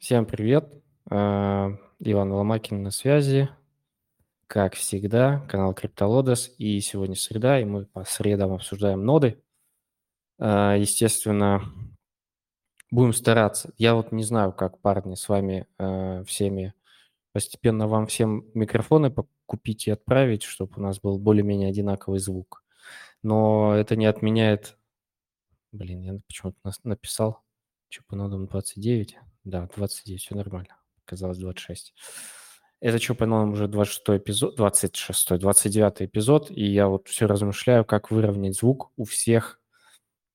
Всем привет. А, Иван Ломакин на связи. Как всегда, канал CryptoLodes. И сегодня среда, и мы по средам обсуждаем ноды. А, естественно, будем стараться. Я вот не знаю, как парни с вами а, всеми постепенно вам всем микрофоны купить и отправить, чтобы у нас был более-менее одинаковый звук. Но это не отменяет... Блин, я почему-то написал, что по нодам 29. Да, 29, все нормально. Казалось 26. Это что, по-моему, уже 26 эпизод, 26, 29 эпизод, и я вот все размышляю, как выровнять звук у всех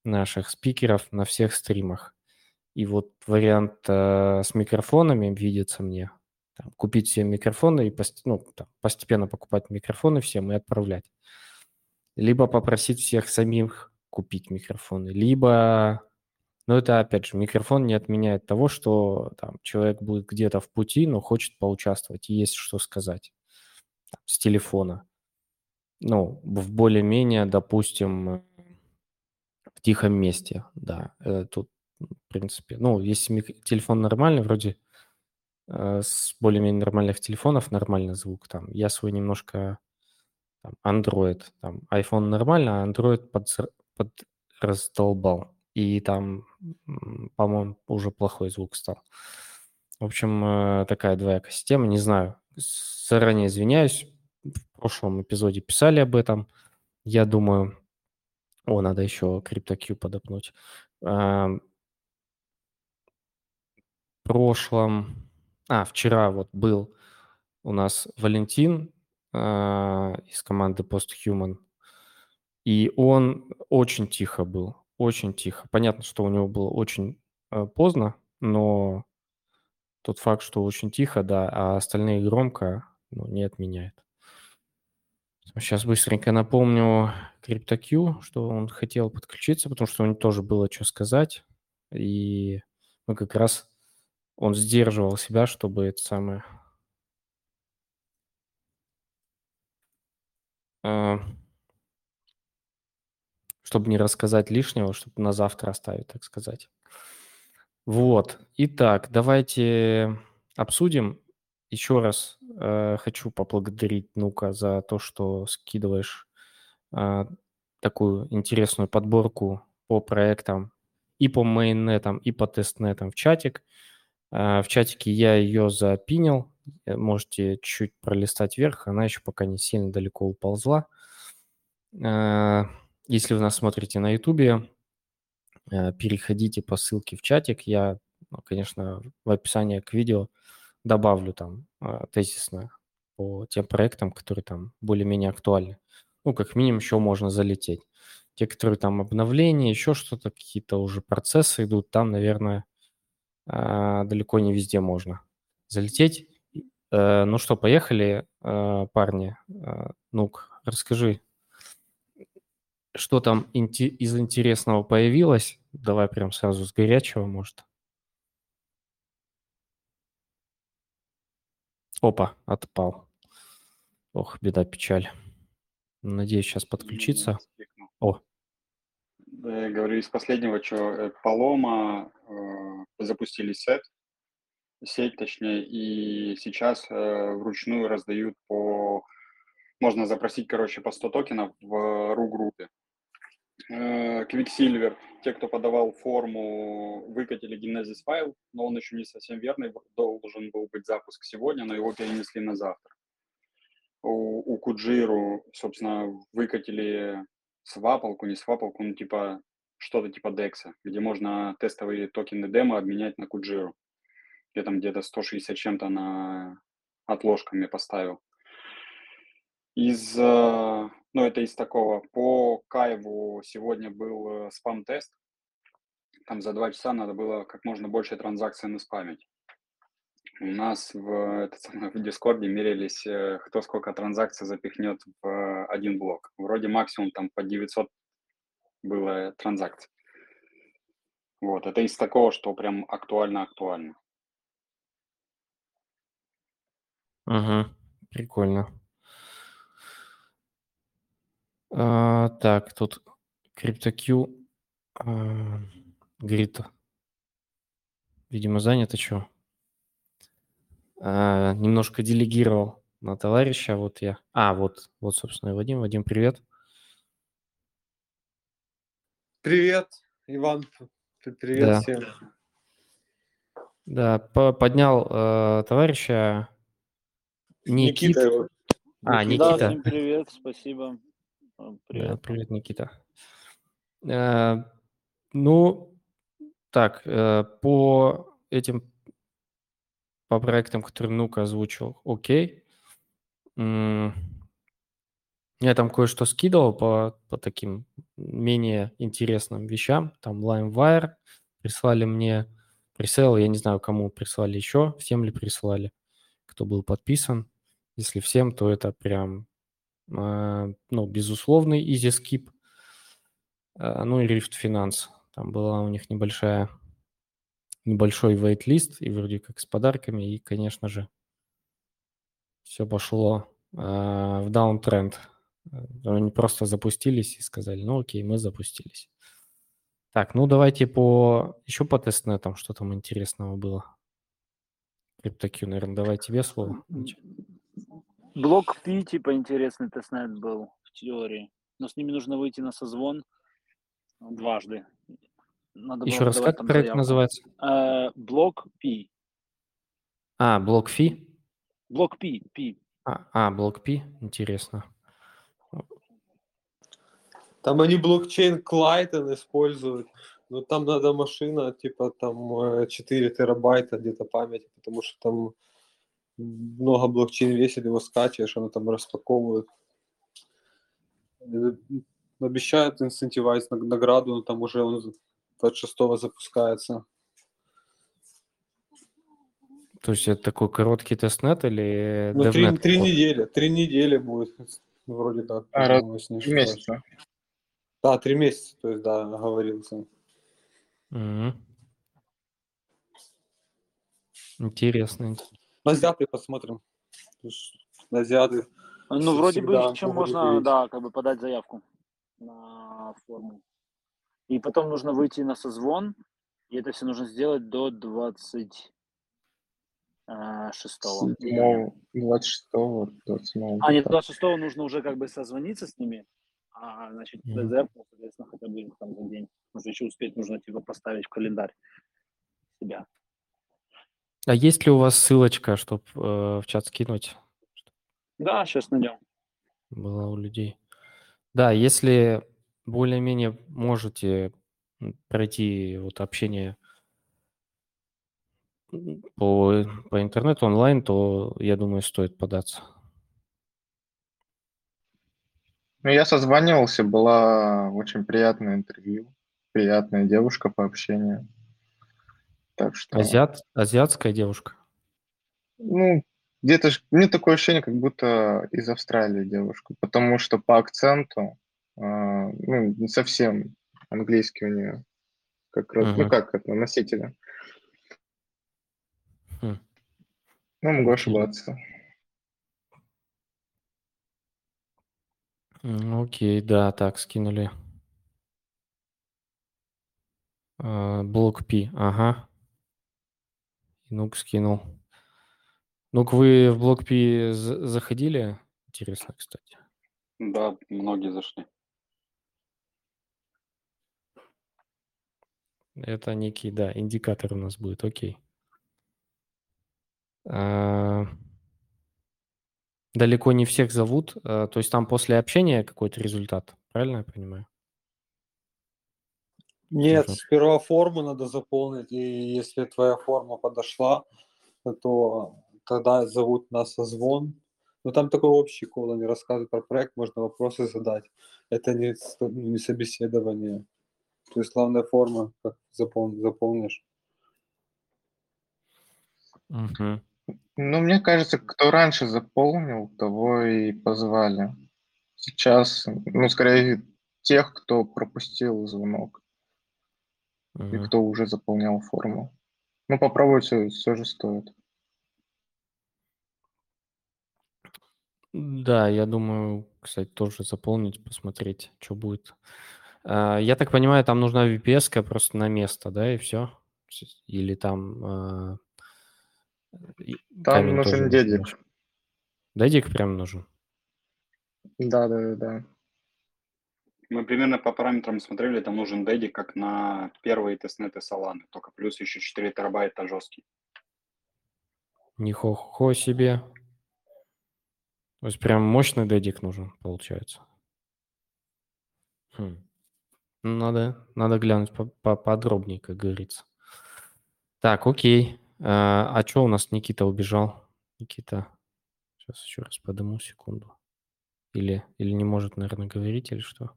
наших спикеров на всех стримах. И вот вариант э, с микрофонами видится мне. Там, купить все микрофоны и пост, ну, там, постепенно покупать микрофоны всем и отправлять. Либо попросить всех самих купить микрофоны, либо но это, опять же, микрофон не отменяет того, что там, человек будет где-то в пути, но хочет поучаствовать, и есть что сказать там, с телефона. Ну, в более-менее, допустим, в тихом месте, да. Э, тут, в принципе, ну, если телефон нормальный, вроде э, с более-менее нормальных телефонов нормальный звук там. Я свой немножко там, Android, там, iPhone нормально, а Android под, под раздолбал и там, по-моему, уже плохой звук стал. В общем, э, такая двоякая система, не знаю. Заранее извиняюсь, в прошлом эпизоде писали об этом. Я думаю... О, надо еще CryptoQ подопнуть. В прошлом... А, вчера вот был у нас Валентин э, из команды PostHuman, и он очень тихо был, очень тихо. Понятно, что у него было очень э, поздно, но тот факт, что очень тихо, да, а остальные громко, ну, не отменяет. Сейчас быстренько напомню CryptoQ, что он хотел подключиться, потому что у него тоже было что сказать. И мы как раз он сдерживал себя, чтобы это самое... Э, чтобы не рассказать лишнего, чтобы на завтра оставить, так сказать. Вот. Итак, давайте обсудим. Еще раз э, хочу поблагодарить Нука за то, что скидываешь э, такую интересную подборку по проектам и по мейннетам, и по тестнетам в чатик. Э, в чатике я ее запинил. Можете чуть пролистать вверх, она еще пока не сильно далеко уползла. Э, если вы нас смотрите на Ютубе, э, переходите по ссылке в чатик. Я, ну, конечно, в описании к видео добавлю там э, тезисно по тем проектам, которые там более-менее актуальны. Ну, как минимум, еще можно залететь. Те, которые там обновления, еще что-то, какие-то уже процессы идут, там, наверное, э, далеко не везде можно залететь. Ну что, поехали, парни. Ну-ка, расскажи, что там из интересного появилось? Давай прям сразу с горячего, может. Опа, отпал. Ох, беда, печаль. Надеюсь, сейчас подключиться. О. Да, я говорю, из последнего, что Полома э, э, запустили сет, сеть точнее, и сейчас э, вручную раздают по... Можно запросить, короче, по 100 токенов в ру-группе. Quicksilver, э, те, кто подавал форму, выкатили Genesis файл, но он еще не совсем верный, должен был быть запуск сегодня, но его перенесли на завтра. У, у Куджиру, собственно, выкатили свапалку, не свапалку, ну типа что-то типа DEX, где можно тестовые токены демо обменять на Куджиру. Я там где-то 160 чем-то на отложками поставил. Из э, ну, это из такого. По Кайву сегодня был э, спам-тест. Там за два часа надо было как можно больше транзакций наспамить. У нас в, самое, в Дискорде мерились, э, кто сколько транзакций запихнет в один блок. Вроде максимум там по 900 было транзакций. Вот, это из такого, что прям актуально-актуально. Ага, прикольно. А, так, тут CryptoQ а, говорит, видимо, занято что? а, немножко делегировал на товарища. Вот я. А, вот, вот, собственно, и Вадим. Вадим, привет. Привет, Иван. Привет Да. всем. Да, по- поднял э, товарища Никит. Никита его. А, Никита. Да, Никита. всем привет, спасибо. Да, Привет. привет, Никита. Э, ну, так, э, по этим, по проектам, которые Нука озвучил, окей. Я там кое-что скидывал по, по таким менее интересным вещам. Там LimeWire прислали мне, присел, я не знаю, кому прислали еще, всем ли прислали, кто был подписан. Если всем, то это прям, ну, безусловный easy skip. Э, Ну и Rift Finance. Там была у них небольшая, небольшой wait-лист, и вроде как с подарками, и, конечно же, все пошло э, в даунтренд. Э, Они просто запустились и сказали, ну окей, мы запустились. Так, ну давайте по еще по тестнетам, что там интересного было. CryptoQ, наверное, давай тебе слово. BlockPI, типа, интересный тестнет был в теории. Но с ними нужно выйти на созвон дважды. Надо Еще раз, как проект заявку. называется? Э, Блок P. А, блок фи? Блок P, P. А, а, блок P, интересно. Там они блокчейн Klaytn используют. Но там надо машина, типа там э, 4 терабайта где-то памяти, потому что там много блокчейн весит, его скачиваешь, оно там распаковывают. Э, Обещают инцентивайз наг- награду, но там уже он 26 запускается. То есть это такой короткий тестнет или Ну, три, три недели. Три недели будет. Вроде как. А, раз Три месяца. Да, три месяца, то есть, да, оговорился. Мгм. Интересно. На азиаты посмотрим. На азиаты. Ну, вроде бы могут можно, быть. да, как бы подать заявку на форму. И потом нужно выйти на созвон, и это все нужно сделать до 26 Седьмого, 26-го, 27 А, нет, 26 нужно уже как бы созвониться с ними, а, значит, подать заявку, соответственно, хотя бы там за день. Нужно еще успеть, нужно типа поставить в календарь себя. А есть ли у вас ссылочка, чтобы в чат скинуть? Да, сейчас найдем. Была у людей. Да, если более-менее можете пройти вот общение по, по интернету онлайн, то, я думаю, стоит податься. Ну, я созванивался, была очень приятное интервью, приятная девушка по общению. Так что, Азиат, азиатская девушка. ну, где-то, мне такое ощущение, как будто из Австралии девушка, потому что по акценту, а, ну, не совсем английский у нее, как раз, ну, Мгм. как это, носителя. Хм. Ну, могу ошибаться. Окей, да, так, скинули. А, Блок Пи, ага. И Нук скинул. Нук, вы в блок за- заходили? Интересно, кстати. Да, многие зашли. Это некий, да, индикатор у нас будет, окей. А, Далеко не всех зовут, а, то есть там после общения какой-то результат, правильно я понимаю? Нет, Мгм. сперва форму надо заполнить, и если твоя форма подошла, то тогда зовут на созвон. Но там такой общий кол, они рассказывают про проект, можно вопросы задать. Это не, не собеседование. То есть главная форма, как запол- заполнишь. Мгм. Ну, мне кажется, кто раньше заполнил, того и позвали. Сейчас, ну, скорее, тех, кто пропустил звонок и Мгм. кто уже заполнял форму. Ну, попробовать все, же стоит. Да, я думаю, кстати, тоже заполнить, посмотреть, что будет. А, Я так понимаю, там нужна VPS просто на место, да, и все? Или там а, И Там нужен дедик. Дедик прям нужен. Да, да, да, да. Мы примерно по параметрам смотрели, там нужен дедик, как на первые тестнеты Solana, только плюс еще 4 терабайта жесткий. Нихо себе. То есть прям мощный дедик нужен, получается. Хм. Ну, Надо, надо глянуть по- поподробнее, как говорится. Так, окей. А, а что у нас Никита убежал? Никита. Сейчас еще раз подыму секунду. Или, или не может, наверное, говорить, или что?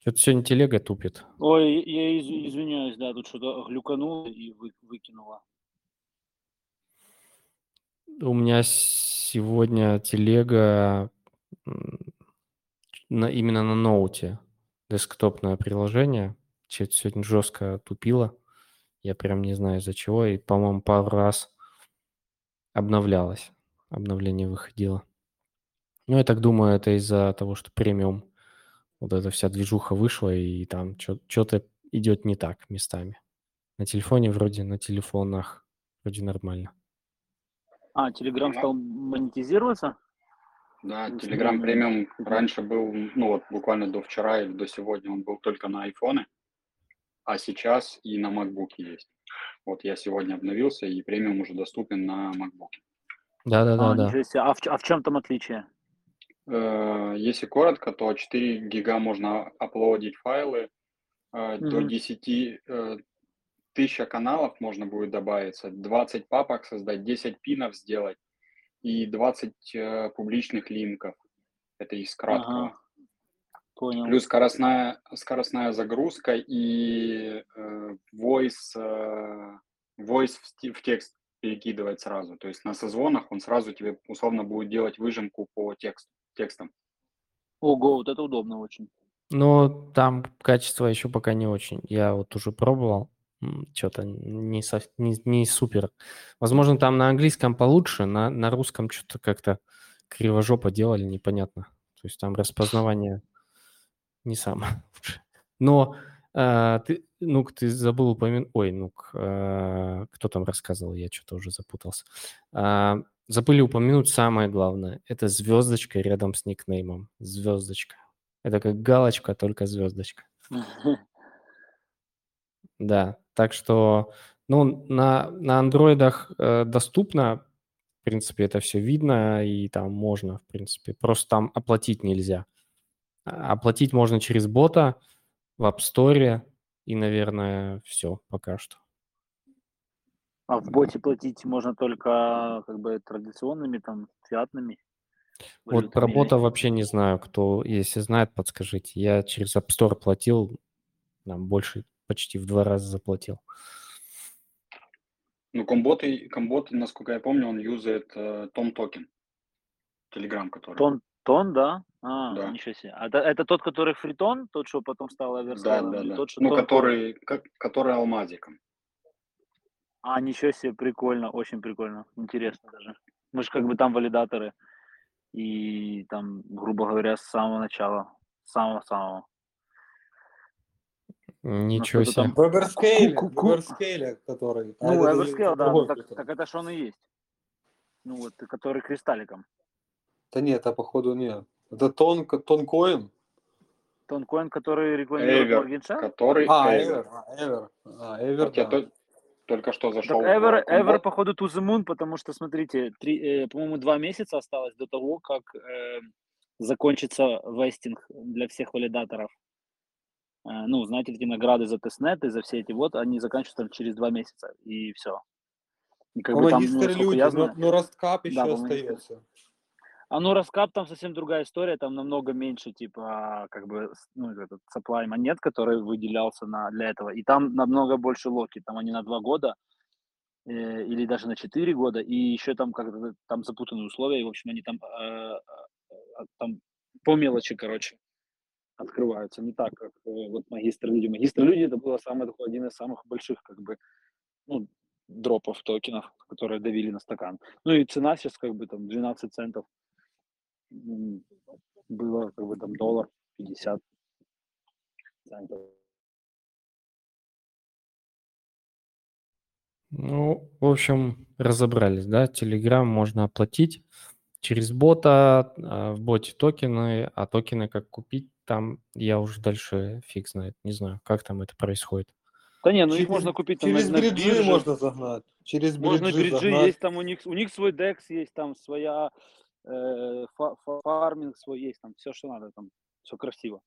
Что-то сегодня телега тупит. Ой, я из- извиняюсь, да, тут что-то глюкануло и вы- выкинуло. У меня сегодня телега на, именно на ноуте. Десктопное приложение. Чё-то сегодня жестко тупило. Я прям не знаю из-за чего. И, по-моему, пару раз обновлялось. Обновление выходило. Ну, я так думаю, это из-за того, что премиум. Вот эта вся движуха вышла, и там что-то идет не так местами. На телефоне вроде, на телефонах вроде нормально. А, Telegram стал монетизироваться? Да, Telegram премиум раньше был, ну вот буквально до вчера или до сегодня он был только на айфоны, а сейчас и на MacBook есть. Вот я сегодня обновился, и премиум уже доступен на MacBook. Да-да-да, а, да. ничего себе. А в, а в чем там отличие? Э, Если коротко, то 4 гига можно аплодить файлы, э, до Мгм. 10 э, тысяча каналов можно будет добавиться, 20 папок создать, 10 пинов сделать и 20 э, публичных линков. Это из краткого. Ага. Понял. Плюс скоростная, скоростная загрузка и э, voice, э, voice в, в текст перекидывать сразу. То есть на созвонах он сразу тебе условно будет делать выжимку по тексту, текстам. Ого, вот это удобно очень. Но там качество еще пока не очень. Я вот уже пробовал. Что-то не, сов- не, не супер. Возможно, там на английском получше, на, на русском что-то как-то кривожопо делали, непонятно. То есть там распознавание не самое лучшее. Но а, ты, ну ты забыл упомянуть... Ой, ну кто там рассказывал, я что-то уже запутался. А, забыли упомянуть самое главное. Это звездочка рядом с никнеймом. Звездочка. Это как галочка, только звездочка. Да, так что, ну, на, на андроидах э, доступно, в принципе, это все видно, и там можно, в принципе, просто там оплатить нельзя. А- Оплатить можно через бота в App Store, и, наверное, все пока что. А в боте платить можно только как бы традиционными там фиатными. Вот про или- бота вообще не знаю, кто, если знает, подскажите. Я через App Store платил, там больше, почти в два раза заплатил. Ну, комботы, комботы, насколько я помню, он юзает э, Токен. Телеграм, который. Тон, тон, да? А, Да. ничего себе. А это, это тот, который фритон, тот, что потом стал Да, Аверскалом, да, или да. тот, что Ну, тон который, как, который алмазиком. А, ничего себе, прикольно, очень прикольно, интересно даже. Мы же как бы там валидаторы, и там, грубо говоря, с самого начала, с самого-самого. Ничего что-то себе. там- В Эверскейле, Ку- в который. а Ну, это Everscale, да, ну, так, так это же он и есть. Ну вот, который кристалликом. Да нет, а походу нет. Это тон, тонкоин? Тонкоин, который рекламирует Эвер, который А, Эвер. Эвер. А, Эвер. А, Эвер, Вот да. Только что зашел Так Ever, комбот. походу, to the moon, потому что, смотрите, три, э, по-моему, два месяца осталось до того, как э, закончится вестинг для всех валидаторов. Э, ну, знаете, эти награды за тестнеты, за все эти вот, они заканчиваются там через два месяца, и все. И как По бы там, ну, люди, я но, знаю... но Росткап еще Да, остается. А ну, раскап там совсем другая история, там намного меньше, типа, как бы, ну, этот supply монет, который выделялся на, для этого. И там намного больше локи, там они на два года, э, или даже на четыре года, и еще там как-то там запутанные условия, и, в общем, они там, э, э, там по мелочи, короче, открываются, не так, как э, вот магистр люди. Магистр люди это было самый такой один из самых больших, как бы, ну, дропов токенов, которые давили на стакан. Ну и цена сейчас как бы там 12 центов было как бы там доллар 50 центов. Ну, в общем, разобрались, да? Telegram можно оплатить через бота, а, в боте токены, а токены как купить, там я уже дальше фиг знает, не знаю, как там это происходит. Да не, ну их Через, можно купить там на, через на бриджи бирже. можно загнать. Через Можно бриджи бриджи загнать. есть там у них, у них свой DEX есть, там своя э, фа- фа- фарминг свой есть, там все, что надо, там все красиво.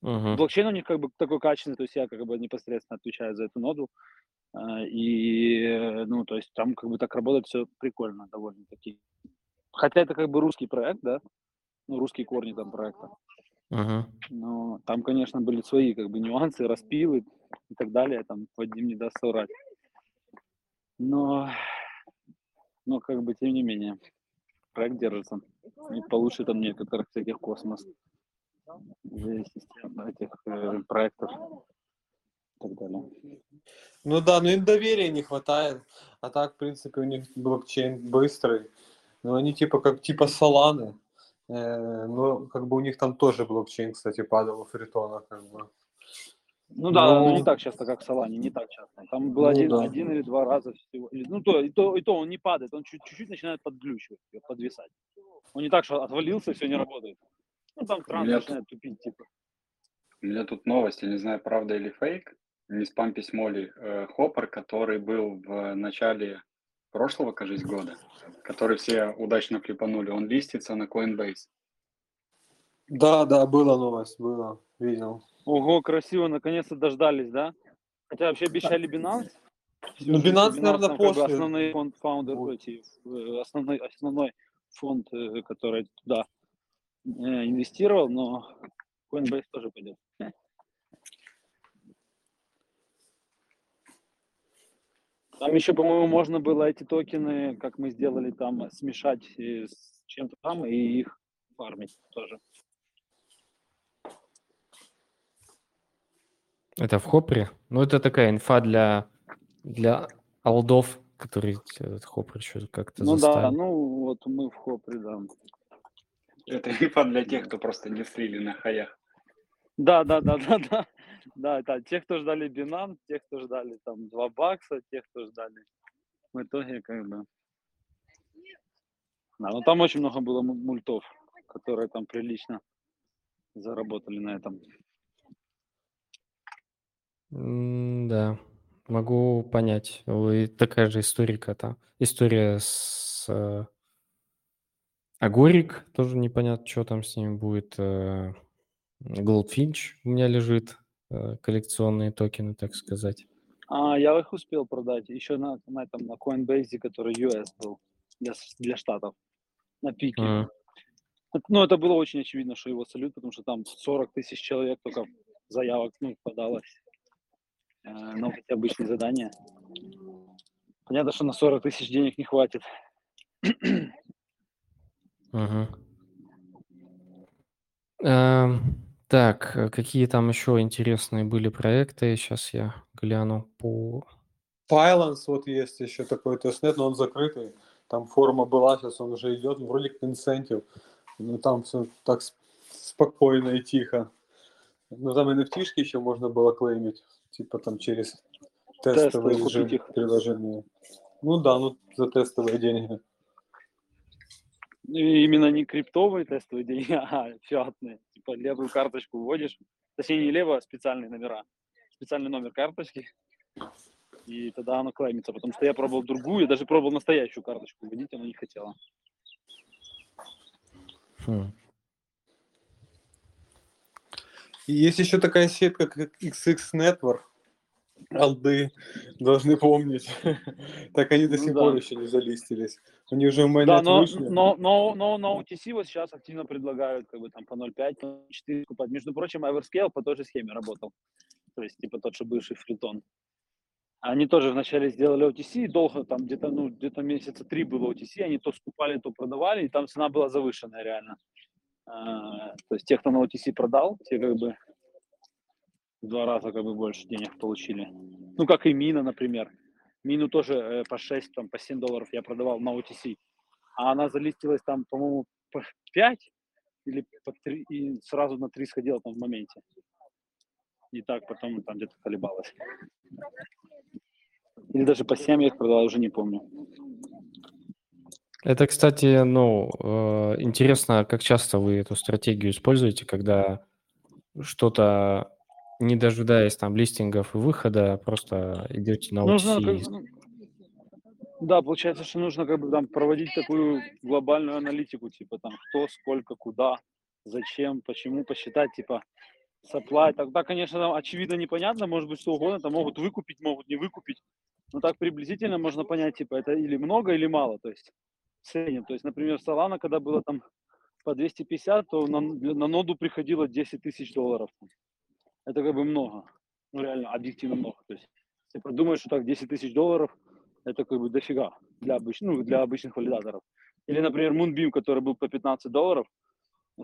Мгм. Блокчейн у них как бы такой качественный, то есть я как бы непосредственно отвечаю за эту ноду. а, И, э, ну, то есть там как бы так работает все прикольно довольно-таки. Хотя это как бы русский проект, да, ну, русские корни там проекта. Мгм. Но там, конечно, были свои как бы нюансы, распилы и так далее. Там Вадим не даст соврать. Но, но как бы тем не менее, проект держится. И получше там некоторых всяких космос систем этих э, проектов и так далее. Ну да, но им доверия не хватает. А так, в принципе, у них блокчейн быстрый. Но они типа как типа Соланы. Э, но как бы у них там тоже блокчейн, кстати, падал у Фритона. Как бы. Ну да, но Ну, не так часто, как в Солане, не так часто. Там был ну один, да. один или два раза всего. Ну то и, то, и то он не падает, он чуть- чуть-чуть начинает подглючивать, подвисать. Он не так, что отвалился, все не работает. Ну там транс Нет. начинает тупить, типа. У меня тут новость, я не знаю, правда или фейк, не спам-письмо ли, э, Хоппер, который был в начале прошлого, кажется, года, который все удачно клепанули, он листится на Coinbase. Да, да, была новость, было, видел. Ого, красиво, наконец-то дождались, да? Хотя вообще обещали Binance. Всю Ну, Binance, что наверное, там как бы после основной фонд, фаундер, э, основной, основной фонд, э, который туда э, инвестировал, но Coinbase тоже пойдет. Там еще, по-моему, можно было эти токены, как мы сделали там, смешать с чем-то там и их фармить тоже. Это в Хопре? Ну, это такая инфа для, для алдов, которые этот Хопр еще как-то Ну да, заставил. ну вот мы в Хопре, да. Это инфа для тех, кто просто не слили на хаях. Да, да, да, да, да. Да, это те, кто ждали Binance, те, кто ждали там 2 бакса, те, кто ждали. В итоге как бы... Да, ну там очень много было му- мультов, которые там прилично заработали на этом. М, Да, могу понять. Вы такая же историка там. История с э, Агорик, тоже непонятно, что там с ними будет. э, Goldfinch у меня лежит, э, коллекционные токены, так сказать. А, я их успел продать еще на, на этом, на Coinbase, который US был для, с- для штатов, на пике. М, Это- Ну, это было очень очевидно, что его салют, потому что там 40 тысяч человек только заявок ну, подалось вот эти обычные задания. Понятно, что на 40 тысяч денег не хватит. мгм. Эм, Так, какие там еще интересные были проекты? Сейчас я гляну по... Pylons вот есть еще такой тестнет, но он закрытый. Там форма была, сейчас он уже идет, вроде как инцентив. Но там все так спокойно и тихо. Ну там nft еще можно было клеймить, типа там через Тестовые режим их. приложения. Ну да, ну за тестовые деньги. И именно не криптовые тестовые деньги, а фиатные. Типа левую карточку вводишь, точнее не левую, а специальные номера. Специальный номер карточки. И тогда оно клеймится. Потому что я пробовал другую, я даже пробовал настоящую карточку вводить, она не хотела. Хм. И есть еще такая сетка, как XX Network. Алды должны помнить. так они до Ну сих да. пор еще не залистились. Они уже в Да, майнет но, вышли. но, но, но на OTC вот сейчас активно предлагают как бы там по 0,5, по 4 покупать. Между прочим, Everscale по той же схеме работал. То есть типа тот же бывший фритон. Они тоже вначале сделали OTC, долго там где-то, ну, где-то месяца три было OTC, они то скупали, то продавали, и там цена была завышенная реально. А, то есть те, кто на OTC продал, те как бы в два раза как бы больше денег получили. Ну, как и Мина, например. Мину тоже э, по 6, там, по 7 долларов я продавал на OTC. А она залистилась там, по-моему, по 5 или по 3, и сразу на 3 сходила там в моменте. И так потом там где-то колебалась. Или даже по 7 я их продал, уже не помню. Это, кстати, ну, э, интересно, как часто вы эту стратегию используете, когда что-то, не дожидаясь там листингов и выхода, просто идете на Нужно, OTC. как- ну, да, получается, что нужно как бы там проводить такую глобальную аналитику, типа там кто, сколько, куда, зачем, почему, посчитать, типа supply. Тогда, конечно, там очевидно непонятно, может быть, что угодно, там могут выкупить, могут не выкупить. Но так приблизительно можно понять, типа, это или много, или мало, то есть в среднем. То есть, например, Solana, когда было там по 250, то на, на ноду приходило 10 тысяч долларов. Это как бы много. Ну, реально, объективно много. То есть, если подумаешь, что так 10 тысяч долларов, это как бы дофига для, обыч... ну, для обычных валидаторов. Или, например, Moonbeam, который был по 15 долларов,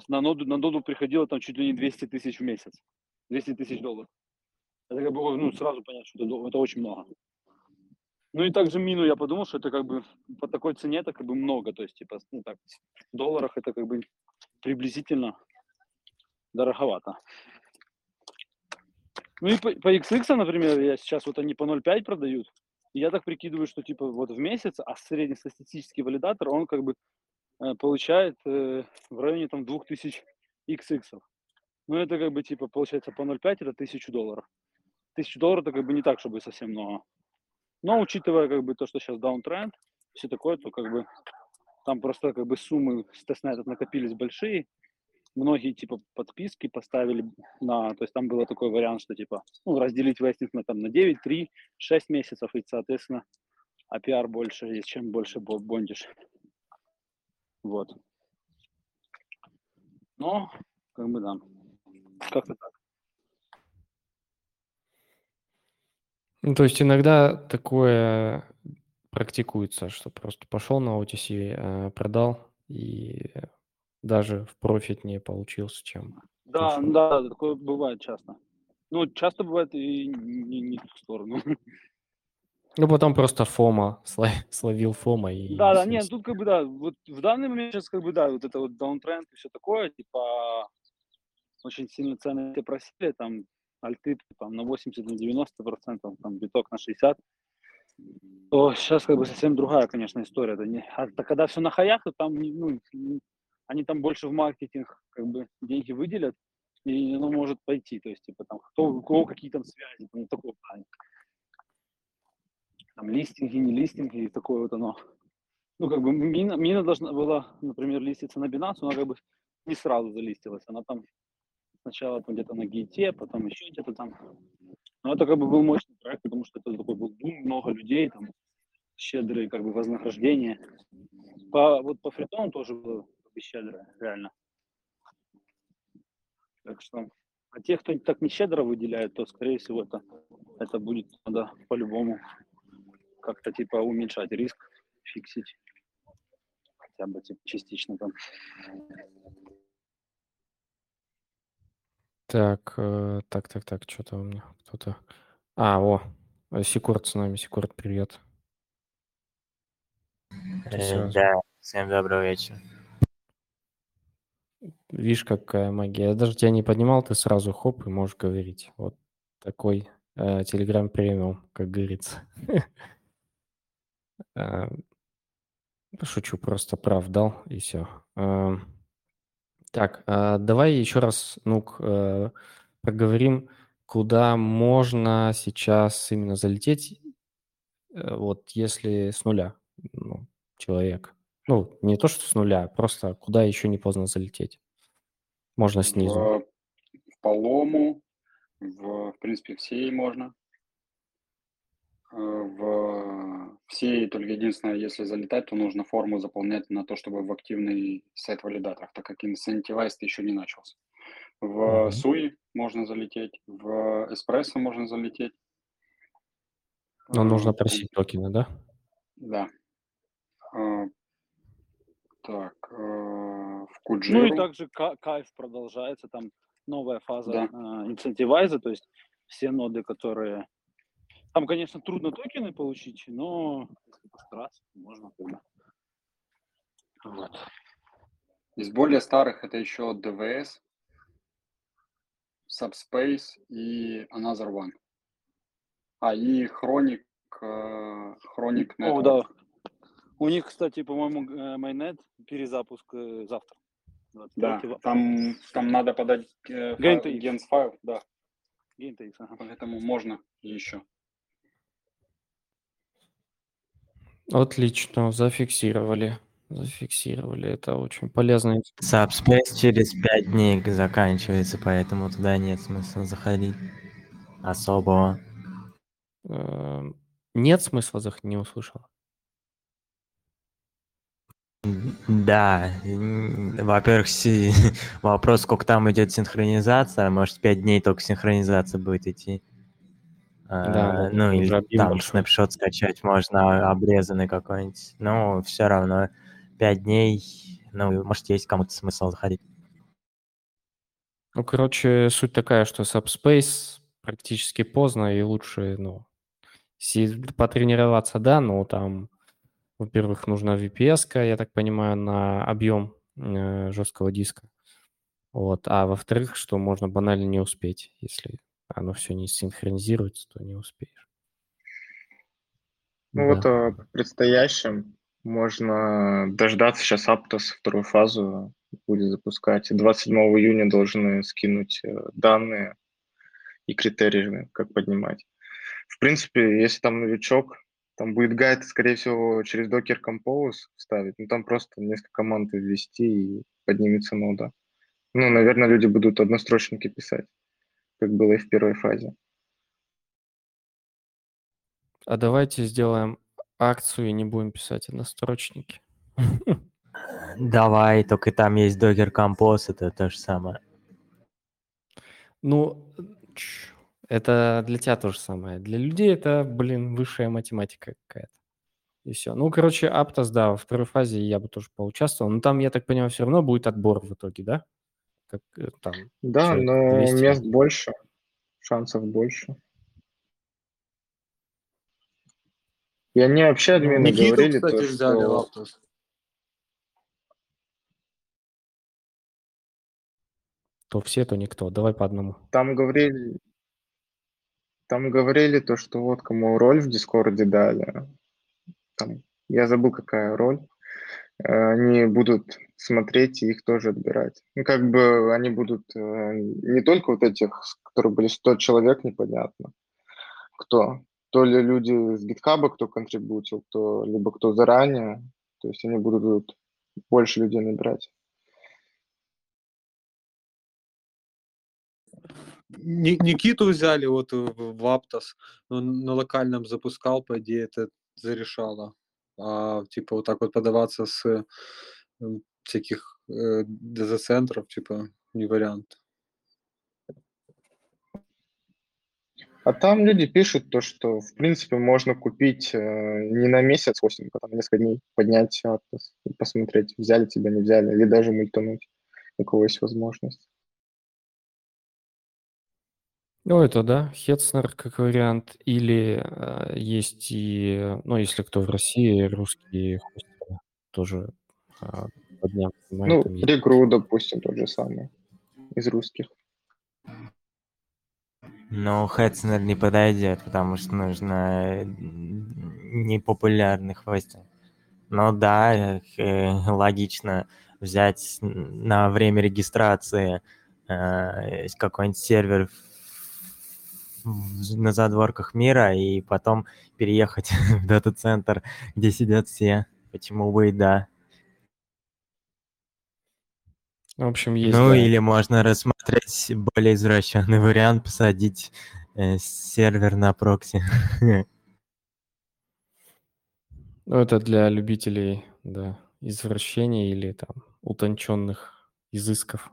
на ноду, на ноду приходило там чуть ли не 200 тысяч в месяц. 200 тысяч долларов. Это как бы, ну, сразу понять, что это, это очень много. Ну и также мину я подумал, что это как бы по такой цене это как бы много. То есть, типа, ну так, в долларах это как бы приблизительно дороговато. Ну и по, по XX, например, я сейчас вот они по 0,5 продают. И я так прикидываю, что типа вот в месяц, а среднестатистический валидатор, он как бы э, получает э, в районе там 2000 XX. Ну это как бы типа получается по 0,5 это 1000 долларов. 1000 долларов это как бы не так, чтобы совсем много. Но учитывая как бы то, что сейчас даунтренд, все такое, то как бы там просто как бы суммы с тестнетов накопились большие. Многие типа подписки поставили на, то есть там был такой вариант, что типа ну, разделить вестинг на там на 9, 3, 6 месяцев, и соответственно APR больше есть, чем больше бо- бондишь. Вот. Но, как бы да, как-то так. Ну, то есть иногда такое практикуется, что просто пошел на OTC, э, продал и даже в профит не получился, чем Да, ушел. да, такое бывает часто. Ну, часто бывает и не, не в ту сторону. Ну, потом просто фома, словил фома и Да, да, нет, тут как бы да, вот в данный момент сейчас как бы да, вот это вот даунтренд и все такое, типа очень сильно цены все просели, там альты там на 80, на 90 процентов, там биток на 60, то сейчас как бы совсем другая, конечно, история. Это не, а то когда все на хаях, то там, ну, они там больше в маркетинг как бы деньги выделят, и оно может пойти, то есть, типа, там, кто, у кого какие там связи, там, такого плана. Там листинги, не листинги, и такое вот оно. Ну, как бы мина, мина должна была, например, листиться на Binance, она как бы не сразу залистилась. Она там сначала там где-то на гейте, потом еще где-то там. Но это как бы был мощный проект, потому что это такой был бум, много людей, там щедрые как бы вознаграждения. По, вот по фритону тоже было щедрое, реально. Так что, а тех, кто так не щедро выделяет, то, скорее всего, это, это будет надо по-любому как-то типа уменьшать риск, фиксить. Хотя бы типа, частично там. Так, э, так, так, так, что-то у меня кто-то... А, о, э, Секурт с нами. Секурт, привет. Ты Э, сразу. Да, всем доброго вечера. Видишь, какая магия. Я даже тебя не поднимал, ты сразу хоп и можешь говорить. Вот такой Телеграм премиум, как говорится. Э, Шучу, просто прав дал и все. Так, а, давай еще раз, Нук, э, проговорим, куда можно сейчас именно залететь, э, вот если с нуля ну, человек. Ну, не то, что с нуля, просто куда еще не поздно залететь. Можно снизу. В, Полому, в, в принципе, в Сей можно. В Сей только единственное, если залетать, то нужно форму заполнять на то, чтобы в активный сайт валидаторов, так как инцентивайз еще не начался. В. Суи можно залететь, в Эспрессо можно залететь. Но нужно Э, просить токены, да? Да. Э, Так, э, в Ну и Куджиру. также ка- кайф продолжается, там новая фаза Да. инцентивайза, то есть все ноды, которые... Там, конечно, трудно токены получить, но то можно. Вот. Из более старых это еще DVS, Subspace и Another One. А, и Chronic э, О, Network. да. У них, кстати, по-моему, э, майонет перезапуск э, завтра. Да, 23-го. там, там надо подать э, Gain файл, да, TX, ага. поэтому можно еще. Отлично, зафиксировали. Зафиксировали. Это очень полезно. Subspace через 5 дней заканчивается, поэтому туда нет смысла заходить особого. Эм, Нет смысла заходить, не услышал. Да, м, во-первых, си- вопрос, сколько там идет синхронизация, может 5 дней только синхронизация будет идти. Да, А, да, ну или там большой. снапшот скачать можно обрезанный какой-нибудь. Но все равно 5 дней, ну, может, есть кому-то смысл заходить. Ну, короче, суть такая, что Subspace практически поздно, и лучше, ну, си- потренироваться, да, но там, во-первых, нужна VPS, я так понимаю, на объем э, жесткого диска. Вот. А во-вторых, что можно банально не успеть, если оно все не синхронизируется, то не успеешь. Ну вот Да. э, по предстоящим можно дождаться сейчас Aptos вторую фазу будет запускать. 27 июня должны скинуть э, данные и критерии, как поднимать. В принципе, если там новичок, там будет гайд, скорее всего, через Docker Compose вставить. Ну, там просто несколько команд ввести и поднимется нода. Ну, наверное, люди будут однострочники писать, как было и в первой фазе. А давайте сделаем акцию и не будем писать однострочники. Давай, только там есть Docker Compose, это то же самое. Ну, это для тебя то же самое. Для людей это, блин, высшая математика какая-то. И все. Ну, короче, Aptos, да, во второй фазе я бы тоже поучаствовал. Но там, я так понимаю, все равно будет отбор в итоге, да? Как э, там Да, человек но 200. мест больше, шансов больше. И они вообще админы Ну, Никиту, говорили, кстати, то, взяли в что Aptos. То все, то никто. Давай по одному. там говорили, там говорили то, что вот кому роль в Дискорде дали. Там, я забыл, какая роль. Э, Они будут смотреть и их тоже отбирать. Ну, как бы они будут э, не только вот этих, которые были 100 человек, непонятно, кто. То ли люди с гитхаба, кто контрибутил, то либо кто заранее. То есть они будут больше людей набирать. Ни- Никиту взяли вот в Aptos, он на локальном запускал, по идее, это зарешало. А типа вот так вот подаваться с э, всяких э, дата-центров, типа, не вариант. А там люди пишут то, что, в принципе, можно купить э, не на месяц хостинг, а там несколько дней поднять и посмотреть, взяли тебя, не взяли, или даже мультануть, у кого есть возможность. Ну, это да, Хетцнер как вариант. Или э, есть и, ну, если кто в России, русские хостеры тоже э, понимают, Ну. Регру, допустим, тот же самый, из русских. Но Хэтснер не подойдет, потому что нужно непопулярный хостинг. Ну да, э, логично взять на время регистрации э, какой-нибудь сервер в- на задворках мира и потом переехать в дата-центр, где сидят все. Почему бы и да. В общем, есть, Ну да. или можно рассмотреть более извращенный вариант, посадить э, сервер на прокси. Ну, это для любителей, да, извращений или там утонченных изысков.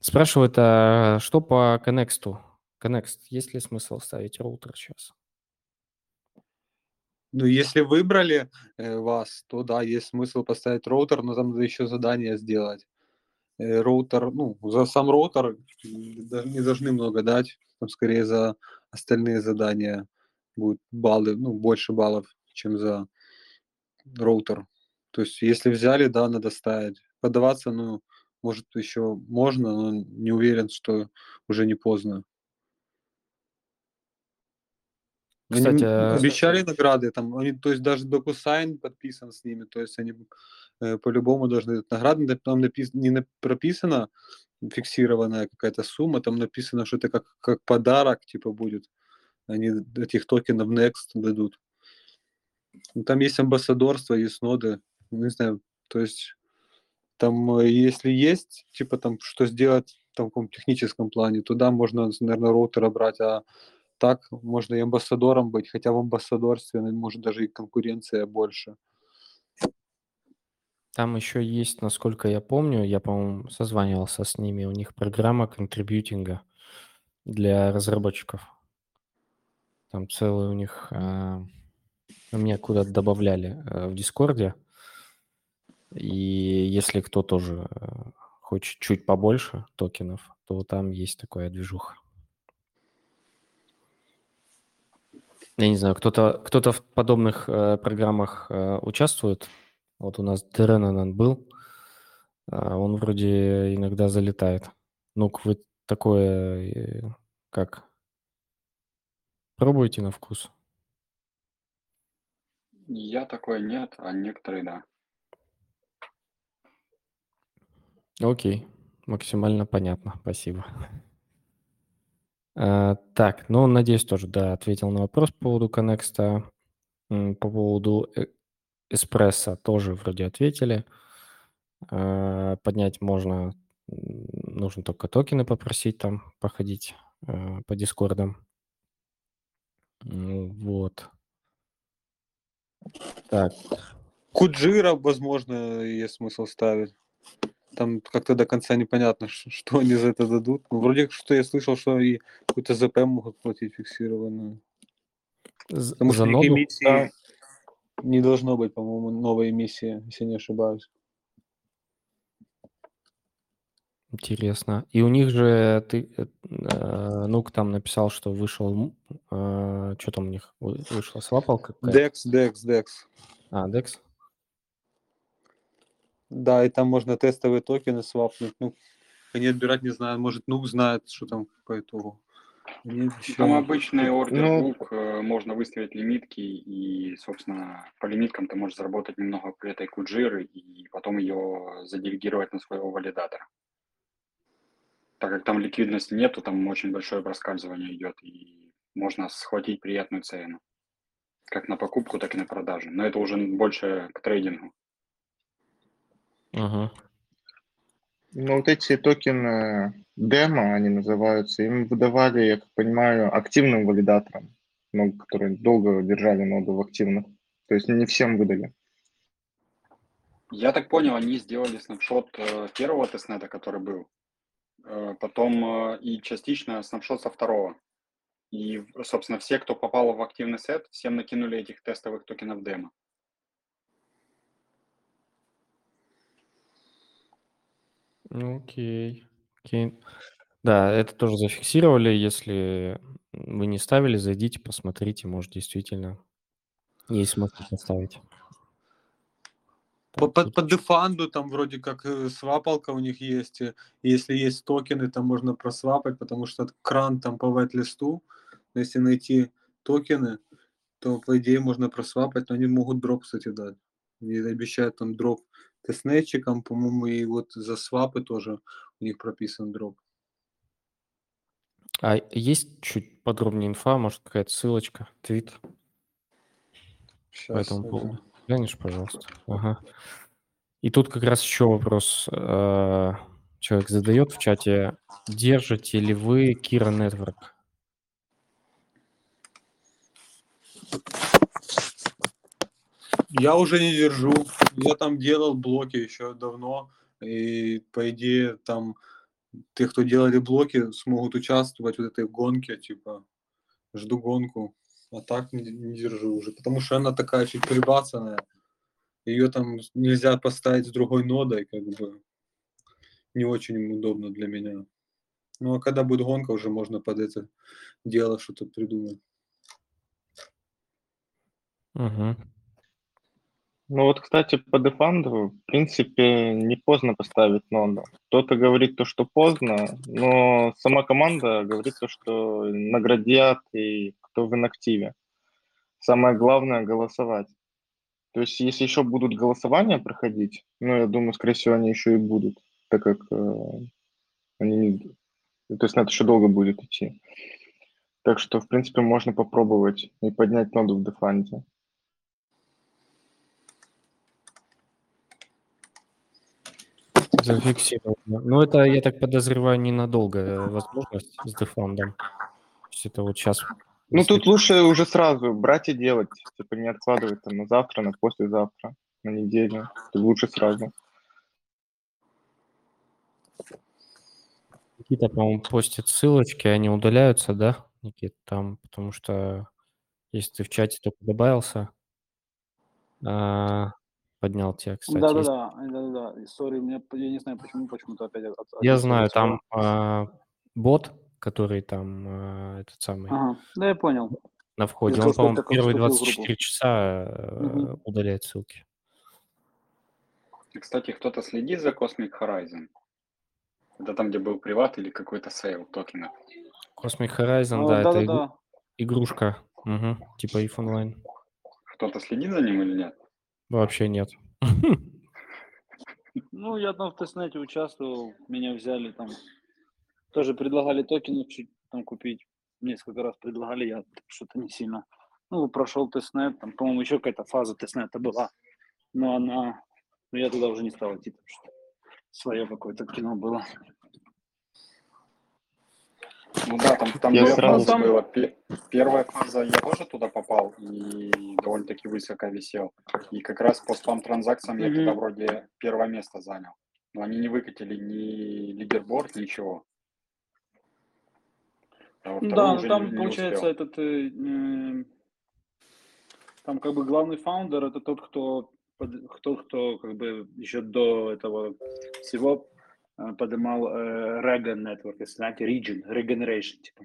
Спрашивают, а что по Connect? Connect, есть ли смысл ставить роутер сейчас? Ну, если выбрали э, вас, то да, есть смысл поставить роутер, но там надо еще задание сделать. Э, роутер, ну, за сам роутер не должны много дать, там скорее за остальные задания будут баллы, ну, больше баллов, чем за роутер. То есть, если взяли, да, надо ставить. Подаваться, ну, может, еще можно, но не уверен, что уже не поздно. Они Кстати, м- э, обещали награды, там, они, то есть даже DocuSign подписан с ними, то есть они по-любому должны награды, там напис- не прописано фиксированная какая-то сумма, там написано, что это как, как подарок, типа, будет. Они этих токенов Next дадут. Ну, Там есть амбассадорство, есть ноды, не знаю, то есть там, э, если есть, типа, там, что сделать там, в каком техническом плане, туда можно, наверное, роутера брать, а так можно и амбассадором быть, хотя в амбассадорстве, ну, может, даже и конкуренция больше. Там еще есть, насколько я помню, я, по-моему, созванивался с ними, у них программа контрибьютинга для разработчиков. Там целый у них... а, ну, Меня куда-то добавляли э, в Дискорде. И если кто тоже э, хочет чуть побольше токенов, то там есть такая движуха. Я не знаю, кто-то кто в подобных э, программах э, участвует. Вот у нас Теренанан был. а, Он вроде иногда залетает. ну вы такое э, как? Пробуйте на вкус. Я такой нет, а некоторые да. Окей, максимально понятно, спасибо. А, так, ну, надеюсь, тоже, да, ответил на вопрос по поводу Коннекста. По поводу э- эспрессо тоже вроде ответили. А, Поднять можно, нужно только токены попросить там, походить э, по дискордам. М, Вот. Так, Куджира, возможно, есть смысл ставить. Там как-то до конца непонятно, что они за это дадут. Ну, вроде что я слышал, что и какую-то ЗП могут платить фиксированную. Потому за что ноду эмиссии не должно быть, по-моему, новой эмиссии, если не ошибаюсь. Интересно. И у них же ты, э, э, Нук там написал, что вышел, что там у них вы- вышла свапалка какая-то? Dex, Dex, Dex. А, Dex? Да, и там можно тестовые токены свапнуть. Ну, они отбирать не знаю, может, Нук знает, что там по итогу. Ещё- Там обычный ордер Ну- бук, э, можно выставить лимитки, и, собственно, по лимиткам ты можешь заработать немного этой куджиры, и потом ее заделегировать на своего валидатора. Так как там ликвидности нету, там очень большое проскальзывание идет, и можно схватить приятную цену. Как на покупку, так и на продажу. Но это уже больше к трейдингу. Угу. Ну, вот эти токены демо, они называются, им выдавали, я так понимаю, активным валидаторам, ну, которые долго держали ноду в активных. То есть не всем выдали. Я так понял, они сделали снапшот э, первого тестнета, который был, э, потом э, и частично снапшот со второго. И, собственно, все, кто попал в активный сет, всем накинули этих тестовых токенов демо. Ну, окей. Окей. Да, это тоже зафиксировали. Если вы не ставили, зайдите, посмотрите, может, действительно есть смысл поставить. По, Так, по, тут по дефанду там вроде как э, свапалка у них есть. и Если есть токены, там можно просвапать, потому что кран там по вайт-листу. Но Если найти токены, то по идее можно просвапать, но они могут дроп, кстати, дать. И обещают там дроп тестнетчикам, по-моему, и вот за свапы тоже у них прописан дроп. А есть чуть подробнее инфа, может, какая-то ссылочка, твит по Сейчас. этому поводу? Глянешь, пожалуйста. Ага. И тут как раз еще вопрос. э, Человек задает в чате, держите ли вы Kira Network? Я уже не держу. Я там делал блоки еще давно. И по идее там те, кто делали блоки, смогут участвовать в этой гонке, типа жду гонку. А так не, не держу уже, потому что она такая чуть прибацанная. Ее там нельзя поставить с другой нодой, как бы не очень удобно для меня. Ну а когда будет гонка, уже можно под это дело что-то придумать. Угу. Ну вот, кстати, по дефанду, в принципе, не поздно поставить ноду. Кто-то говорит то, что поздно, но сама команда говорит то, что наградят и кто в инактиве. Самое главное – голосовать. То есть, если еще будут голосования проходить, ну, я думаю, скорее всего, они еще и будут, так как э, они... То есть, на это еще долго будет идти. Так что, в принципе, можно попробовать и поднять ноду в дефанде. Зафиксировано. Ну, это, я так подозреваю, ненадолго э, возможность с дефандом. То есть это вот сейчас... Ну, тут лучше уже сразу брать и делать. Типа не откладывать там на завтра, на послезавтра, на неделю. Тут лучше сразу. Никита, по-моему, постит ссылочки, они удаляются, да, Никит, там, потому что если ты в чате только добавился, а, поднял тебя, кстати. Да-да-да, Сори, меня, я не знаю, почему, почему-то опять... От, я знаю, там а, бот, который там а, этот самый... Ага, да, я понял. На входе. Он, по-моему, первые 24 часа угу. удаляет ссылки. Кстати, кто-то следит за Cosmic Horizon? Это там, где был приват или какой-то сейл токена? Cosmic Horizon, А, да, это да-да-да. игру- игрушка. Мгм, Типа EVE Online. Кто-то следит за ним или нет? Вообще нет. Ну, я там в тестнете участвовал, меня взяли там, тоже предлагали токены чуть там купить, несколько раз предлагали, я что-то не сильно, ну, прошел тестнет, там, по-моему, еще какая-то фаза тестнета была, но она, ну, я туда уже не стал идти, потому что свое какое-то кино было. Ну да, там, там Я две сразу- фазы было. Пе- Первая фаза, я тоже туда попал и довольно-таки высоко висел. И как раз по спам-транзакциям я Мгм. туда вроде первое место занял. Но они не выкатили ни лидерборд, ничего. А Да, ну там не- не получается успел. этот, э, там как бы главный фаундер это тот, кто, под- кто, кто как бы еще до этого всего поднимал э, Regen Network, если знаете, Region, Regeneration, типа.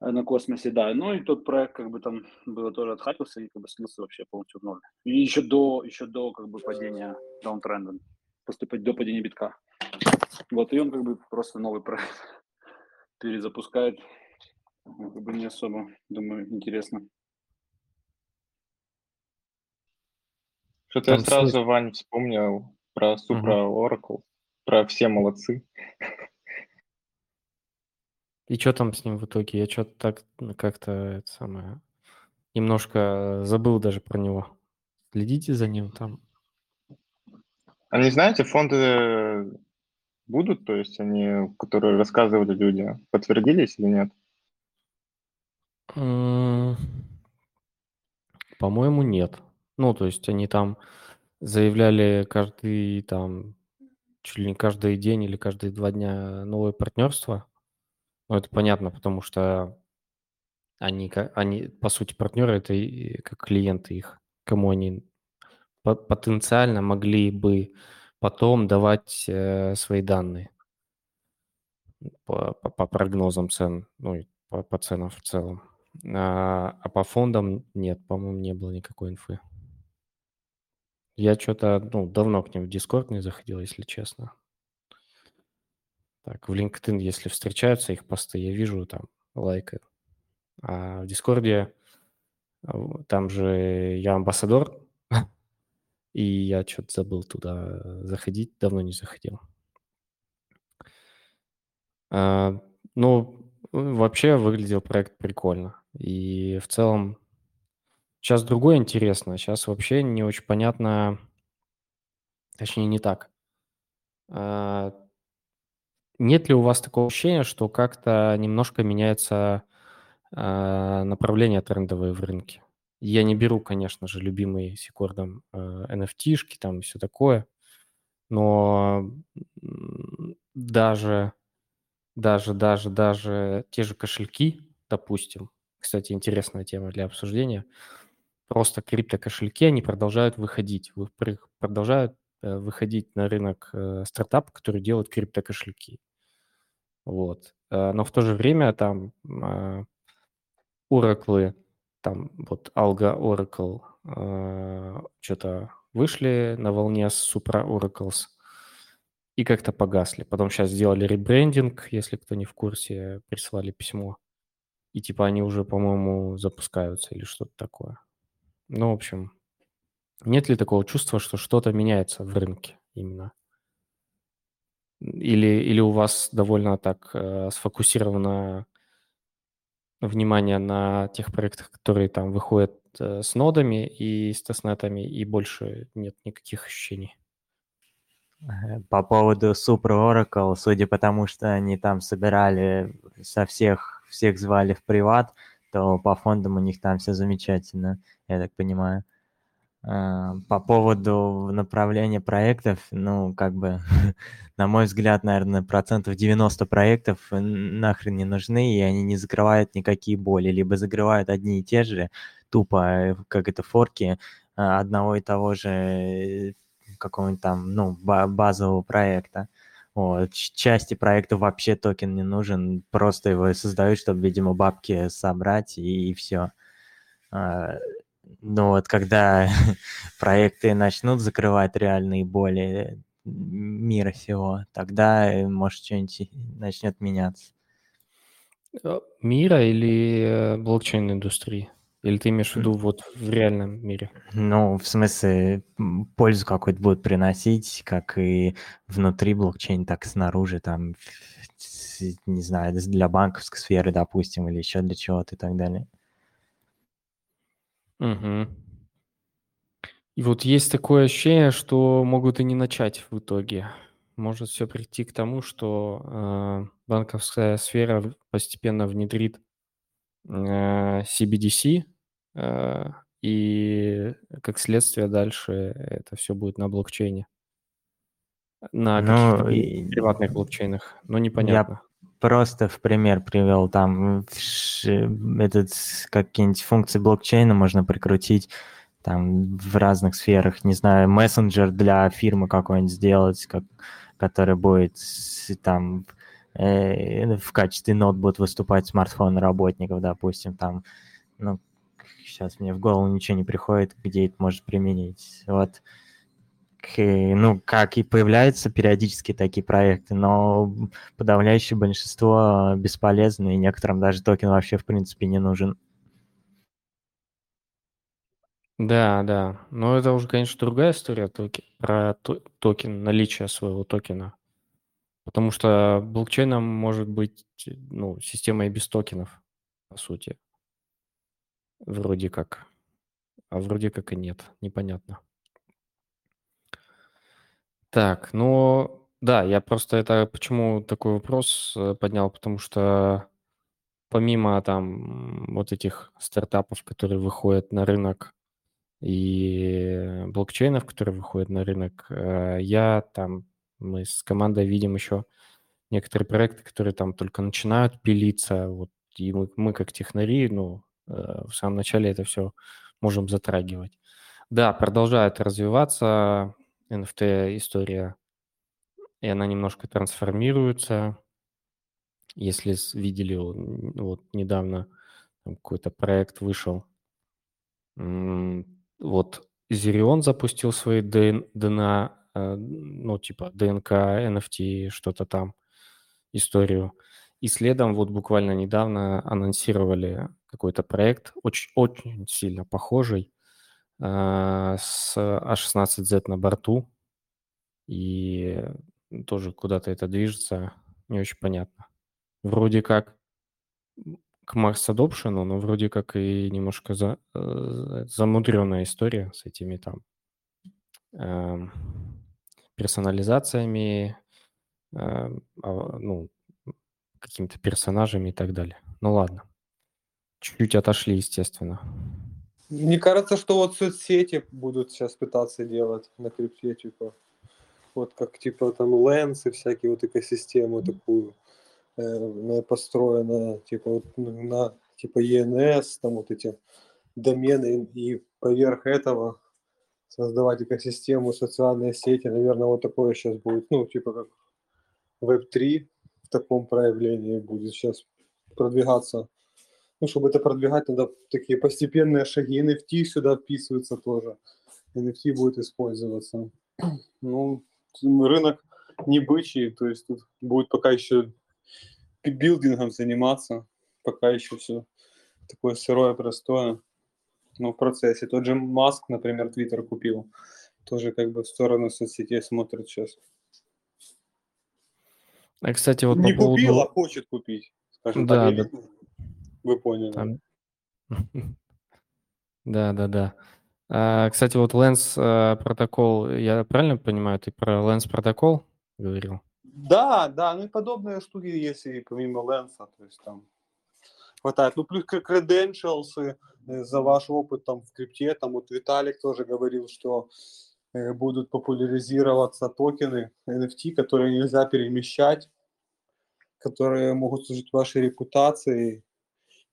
Э, На космосе, да. Ну и тот проект как бы там было тоже отхакился и как бы слился вообще полностью в ноль. И еще до, еще до как бы падения даунтренда, после пад- до падения битка. Вот, и он как бы просто новый проект перезапускает. Ну, Как бы не особо, думаю, интересно. Что-то я сразу, Вань, вспомнил про Supra Oracle, про все молодцы. И что там с ним в итоге? Я что-то так как-то это самое немножко забыл даже про него. Следите за ним там. А не знаете, фонды будут, то есть они, которые рассказывали люди, подтвердились или нет? По-моему, нет. Ну, то есть они там заявляли каждый там чуть ли не каждый день или каждые два дня новое партнерство. Ну, это понятно, потому что они, они по сути, партнеры, это как клиенты их, кому они по- потенциально могли бы потом давать э, свои данные по, по- по прогнозам цен, ну, и по, по ценам в целом. А, а по фондам нет, по-моему, не было никакой инфы. Я что-то, ну, давно к ним в Discord не заходил, если честно. Так, в LinkedIn, если встречаются их посты, я вижу там, лайкаю. А в Дискорде, а, там же я амбассадор, и я что-то забыл туда заходить, давно не заходил. А, Ну, вообще выглядел проект прикольно. И в целом сейчас другое интересно. Сейчас вообще не очень понятно, точнее не так. А, Нет ли у вас такого ощущения, что как-то немножко меняется а, направление трендовое в рынке? Я не беру, конечно же, любимые секордом NFT-шки там и все такое, но даже даже, даже, даже те же кошельки, допустим, кстати, интересная тема для обсуждения, просто криптокошельки, они продолжают выходить, продолжают э, выходить на рынок э, стартапы, которые делают криптокошельки. Вот. Э, Но в то же время там э, Oracle, там вот Alga Oracle что-то вышли на волне с Supra Oracles, и как-то погасли. Потом сейчас сделали ребрендинг, если кто не в курсе, прислали письмо. и типа они уже, по-моему, запускаются или что-то такое. Ну, в общем, нет ли такого чувства, что что-то меняется в рынке именно? Или, или у вас довольно так э, сфокусировано внимание на тех проектах, которые там выходят э, с нодами и с тестнетами, и больше нет никаких ощущений? По поводу Super Oracle, судя по тому, что они там собирали со всех, всех звали в приват, то по фондам у них там все замечательно, я так понимаю. А, по поводу направления проектов, ну, как бы, на мой взгляд, наверное, процентов 90 проектов нахрен не нужны, и они не закрывают никакие боли, либо закрывают одни и те же, тупо, как это, форки а, одного и того же э, какого-нибудь там, ну, базового проекта. Вот. Части проекта вообще токен не нужен, просто его создают, чтобы, видимо, бабки собрать, и, и все. А, но вот когда проекты начнут закрывать реальные боли мира всего, тогда, э, может, что-нибудь начнет меняться. Э, мира или э, блокчейн-индустрии? Или ты имеешь в виду вот в реальном мире? Ну, в смысле, пользу какую-то будут приносить, как и внутри блокчейна, так и снаружи, там, не знаю, для банковской сферы, допустим, или еще для чего-то и так далее. Угу. И вот есть такое ощущение, что могут и не начать в итоге. Может все прийти к тому, что э, банковская сфера постепенно внедрит CBDC, э, и как следствие дальше это все будет на блокчейне. На Ну, и- приватных блокчейнах. Но непонятно. Просто в пример привел, там ш- этот какие-нибудь функции блокчейна можно прикрутить там в разных сферах, не знаю, мессенджер для фирмы какой-нибудь сделать, как, который будет там э, в качестве нот будет выступать смартфон работников, допустим, там, ну, сейчас мне в голову ничего не приходит, где это может применить. Вот ну, как и появляются периодически такие проекты, но подавляющее большинство бесполезны, и некоторым даже токен вообще, в принципе, не нужен. Да, да. Но это уже, конечно, другая история токи- про то- токен, наличие своего токена. Потому что блокчейном может быть ну, система и без токенов, по сути. Вроде как. А вроде как и нет. Непонятно. Так, ну да, я просто это почему такой вопрос э, поднял, потому что помимо там вот этих стартапов, которые выходят на рынок, и блокчейнов, которые выходят на рынок, э, я там, мы с командой видим еще некоторые проекты, которые там только начинают пилиться, вот, и мы, мы как технари, ну, в самом начале это все можем затрагивать. Да, продолжает развиваться, NFT-история, и она немножко трансформируется. Если видели, вот недавно какой-то проект вышел, вот Зерион запустил свои DNA, э, ну, типа ДНК, NFT, что-то там, историю. И следом вот буквально недавно анонсировали какой-то проект, очень, очень сильно похожий, Э, с А16Z на борту, и тоже куда-то это движется, не очень понятно. Вроде как к Mars Adoption, но вроде как и немножко за, э, замудренная история с этими там э, персонализациями, э, ну, какими-то персонажами и так далее. Ну ладно. Чуть-чуть отошли, естественно. Мне кажется, что вот соцсети будут сейчас пытаться делать на крипте, типа, вот как, типа, там, Lens и всякие вот экосистемы такую э, построена, типа, вот на, типа, ENS, там вот эти домены, и поверх этого создавать экосистему, социальные сети, наверное, вот такое сейчас будет, ну, типа, как Web3 в таком проявлении будет сейчас продвигаться ну, чтобы это продвигать, надо такие постепенные шаги. NFT сюда вписываются тоже. NFT будет использоваться. Ну, рынок не бычий, то есть тут будет пока еще билдингом заниматься. пока еще все такое сырое, простое. Ну, в процессе. Тот же Маск, например, Твиттер купил. Тоже как бы в сторону соцсетей смотрит сейчас. А, кстати, вот Не по поводу... купил, а хочет купить. Скажем Да, так. да. Вы поняли. Там... Да, да, да. А, кстати, вот Lens э, протокол, я правильно понимаю, ты про Lens протокол говорил? Да, да, ну и подобные штуки есть и помимо Лэнса, то есть там хватает. Ну плюс credentials э, за ваш опыт там в крипте, там вот Виталик тоже говорил, что будут популяризироваться токены NFT, которые нельзя перемещать, которые могут служить вашей репутации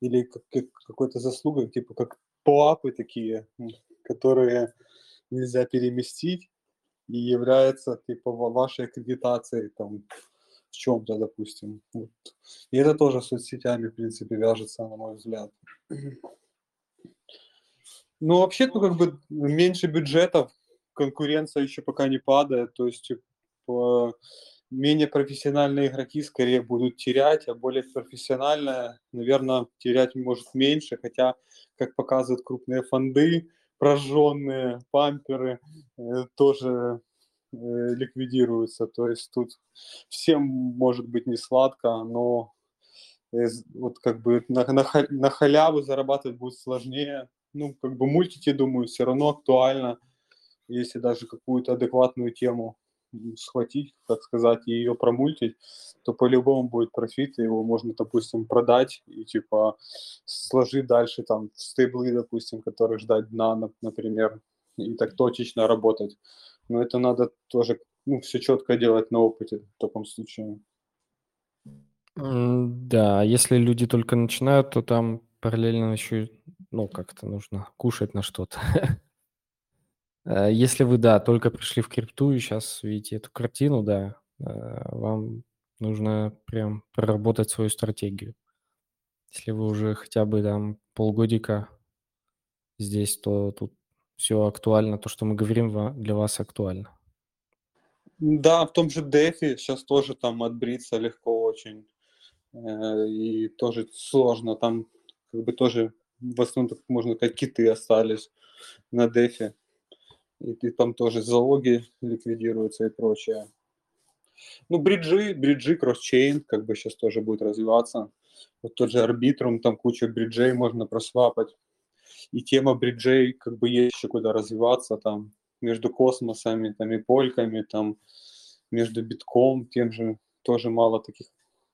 или как, как- какой-то заслугой, типа как поапы такие, которые нельзя переместить и является типа ва- вашей аккредитацией там в чем-то, допустим. Вот. И это тоже с соцсетями, в принципе, вяжется, на мой взгляд. Ну, вообще, ну, как бы меньше бюджетов, конкуренция еще пока не падает, то есть типа, менее профессиональные игроки скорее будут терять, а более профессиональные, наверное, терять может меньше, хотя, как показывают крупные фонды, прожженные памперы э, тоже э, ликвидируются. То есть тут всем может быть не сладко, но э, вот как бы на, на, на халяву зарабатывать будет сложнее. Ну, как бы мультики, думаю, все равно актуально, если даже какую-то адекватную тему схватить, так сказать, и ее промультить, то по-любому будет профит, и его можно, допустим, продать и, типа, сложить дальше там в стейблы, допустим, которые ждать дна, нап- например, и так точечно работать. Но это надо тоже, ну, все четко делать на опыте в таком случае. Да, если люди только начинают, то там параллельно еще, ну, как-то нужно кушать на что-то. Э, Если вы, да, только пришли в крипту и сейчас видите эту картину, да, э, вам нужно прям проработать свою стратегию. Если вы уже хотя бы там полгодика здесь, то тут все актуально, то, что мы говорим, для вас актуально. Да, в том же Дефи сейчас тоже там отбриться легко очень. Э, И тоже сложно. Там как бы тоже в основном так можно как киты остались на Дефи. И, ты там тоже залоги ликвидируются и прочее. Ну, бриджи, бриджи, кросчейн, как бы сейчас тоже будет развиваться. Вот тот же Arbitrum, там куча бриджей можно просвапать. И тема бриджей как бы есть еще куда развиваться там между космосами там и польками, там между битком тем же тоже мало таких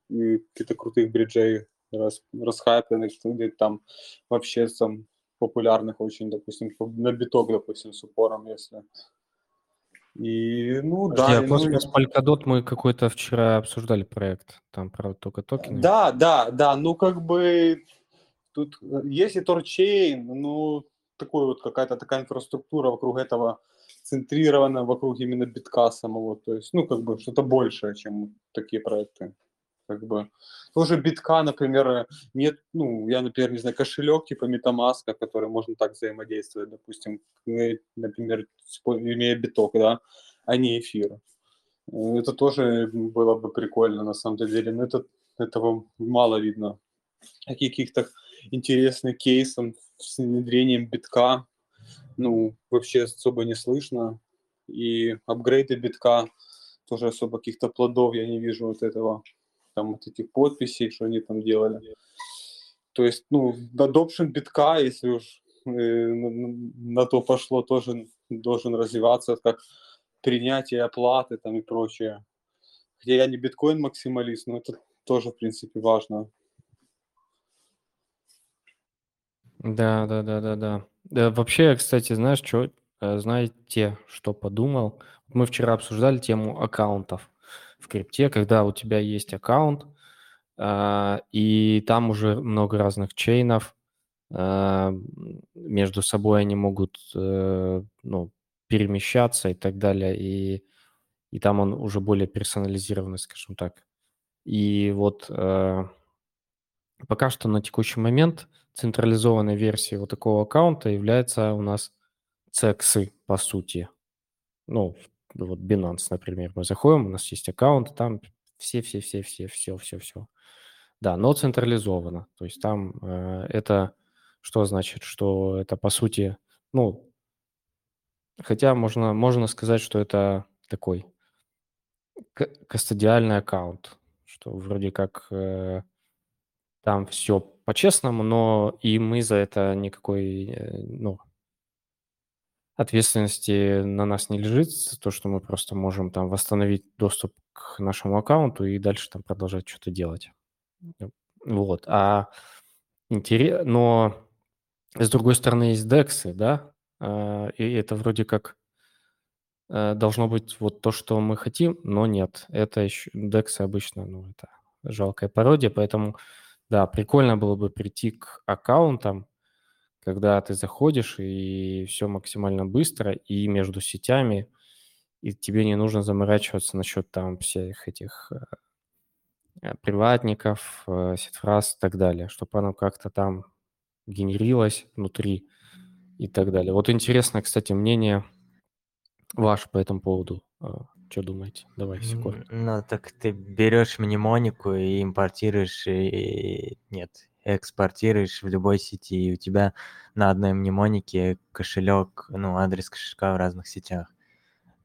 каких-то крутых бриджей рас, расхайпленных, где там вообще там популярных очень, допустим, на биток, допустим, с упором, если. И, ну, Подожди, да. а и, ну, Космос Polkadot мы какой-то вчера обсуждали проект, там, правда, только токены. Да, да, да, ну как бы тут э, есть и торчейн, ну такой вот какая-то такая инфраструктура вокруг этого центрирована вокруг именно битка самого, то есть, ну как бы что-то большее, чем такие проекты. Как бы тоже битка, например, нет, ну я, например, не знаю, кошелек типа MetaMask, который можно так взаимодействовать, допустим, например, спо- имея биток, да, а не эфир. Это тоже было бы прикольно на самом деле, но это, этого мало видно. Каких-то интересных кейсов с внедрением битка, ну, вообще особо не слышно. И апгрейды битка, тоже особо каких-то плодов я не вижу вот этого, там вот этих подписей, что они там делали. То есть, ну, adoption битка, если уж э, на, то пошло, тоже должен развиваться как принятие оплаты там и прочее. Хотя я не биткоин-максималист, но это тоже, в принципе, важно. Да, да, да, да, да. Да, вообще, кстати, знаешь, что, знаете, что подумал? Мы вчера обсуждали тему аккаунтов в крипте, когда у тебя есть аккаунт, а, и там уже много разных чейнов, а, между собой они могут, э, ну, перемещаться и так далее, и, и там он уже более персонализированный, скажем так. И вот э, Пока что на текущий момент централизованной версией вот такого аккаунта является у нас CXI, по сути. Ну, вот Binance, например, мы заходим, у нас есть аккаунт, там все-все-все-все, все-все-все. Да, но централизованно. То есть там э, это что значит? Что это, по сути, ну, хотя можно, можно сказать, что это такой кастодиальный аккаунт, что вроде как э, там все по-честному, но и мы за это никакой, э, ну, ответственности на нас не лежит, то, что мы просто можем там восстановить доступ к нашему аккаунту и дальше там продолжать что-то делать. Вот. А интерес... Но с другой стороны есть DEX, да, а, и это вроде как э, должно быть вот то, что мы хотим, но нет. Это еще DEX обычно, ну, это жалкая пародия, поэтому, да, прикольно было бы прийти к аккаунтам, когда ты заходишь, и все максимально быстро, и между сетями, и тебе не нужно заморачиваться насчет там всех этих э, приватников, э, сетфраз и так далее, чтобы оно как-то там генерилось внутри и так далее. Вот интересно, кстати, мнение ваше по этому поводу. А, что думаете? Давайте коротко. Ну, так ты берешь мнемонику и импортируешь, и... нет, экспортируешь в любой сети, и у тебя на одной мнемонике кошелек, ну, адрес кошелька в разных сетях.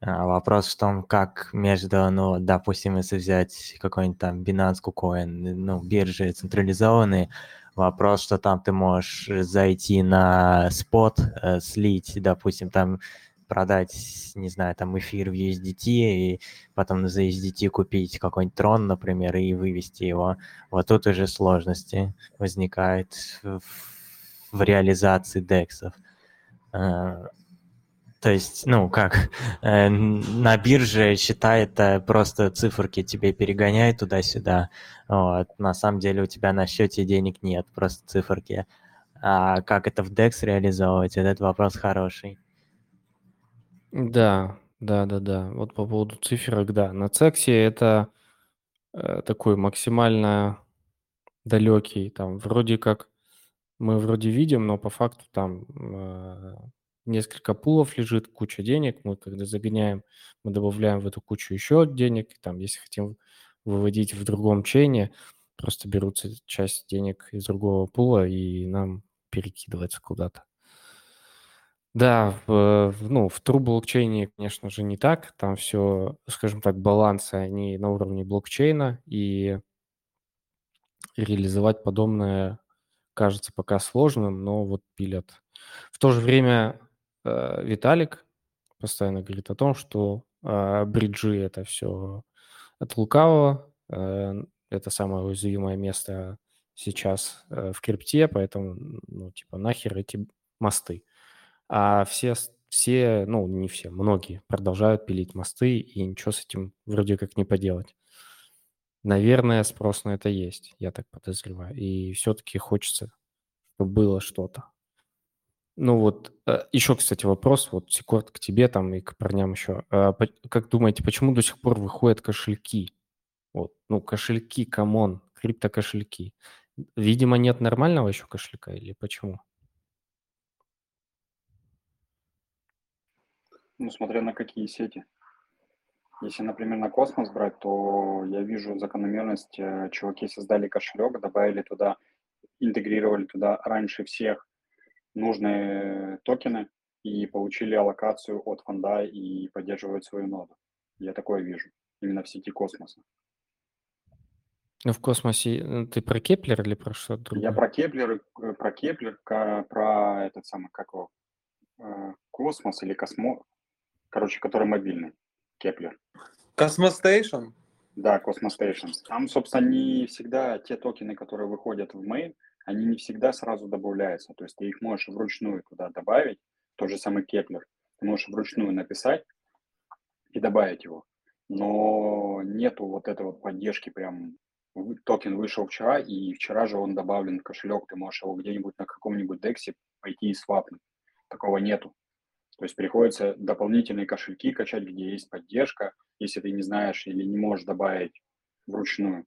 А вопрос в том, как между, ну, допустим, если взять какой-нибудь там Binance, KuCoin, ну, биржи централизованные, вопрос, что там ты можешь зайти на спот, э, слить, допустим, там продать, не знаю, там эфир в USDT, и потом за USDT купить какой-нибудь трон, например, и вывести его. Вот тут уже сложности возникают в, в реализации дексов. А, то есть, ну, как, э, на бирже считает просто циферки тебе перегоняет туда-сюда. Вот. На самом деле у тебя на счете денег нет, просто циферки. А как это в DEX реализовывать, этот вопрос хороший. Да, да-да-да. Вот по поводу циферок, да. На Цексе это э, такой максимально далекий, там вроде как мы вроде видим, но по факту там э, несколько пулов лежит, куча денег. Мы когда загоняем, мы добавляем в эту кучу еще денег. Там, если хотим выводить в другом чейне, просто берутся часть денег из другого пула и нам перекидывается куда-то. Да, в, ну, в True блокчейне, конечно же, не так. Там все, скажем так, балансы, они на уровне блокчейна, и реализовать подобное кажется пока сложным, но вот пилят. В то же время э, Виталик постоянно говорит о том, что э, бриджи это все от лукавого, э, это самое уязвимое место сейчас э, в крипте, поэтому, ну, типа, нахер эти мосты а все, все, ну, не все, многие продолжают пилить мосты, и ничего с этим вроде как не поделать. Наверное, спрос на это есть, я так подозреваю. И все-таки хочется, чтобы было что-то. Ну вот, э, еще, кстати, вопрос, вот, Секорд, к тебе там и к парням еще. А как думаете, почему до сих пор выходят кошельки? Вот, ну, кошельки, come on, криптокошельки. Видимо, нет нормального еще кошелька или почему? Ну, смотря на какие сети. Если, например, на космос брать, то я вижу закономерность. Э, чуваки создали кошелек, добавили туда, интегрировали туда раньше всех нужные токены и получили аллокацию от фонда и поддерживают свою ноду. Я такое вижу именно в сети космоса. Ну, в космосе ну, ты про Keplr или про что-то другое? Я про Keplr, э, про Keplr, про этот самый, как его, э, космос или космо, короче, который мобильный, Keplr. Cosmostation? Да, Cosmostation. Там, собственно, не всегда те токены, которые выходят в main, они не всегда сразу добавляются. То есть ты их можешь вручную туда добавить, тот же самый Keplr. Ты можешь вручную написать и добавить его. Но нету вот этой вот поддержки прям токен вышел вчера, и вчера же он добавлен в кошелек, ты можешь его где-нибудь на каком-нибудь дексе пойти и свапнуть. Такого нету. То есть приходится дополнительные кошельки качать, где есть поддержка, если ты не знаешь или не можешь добавить вручную.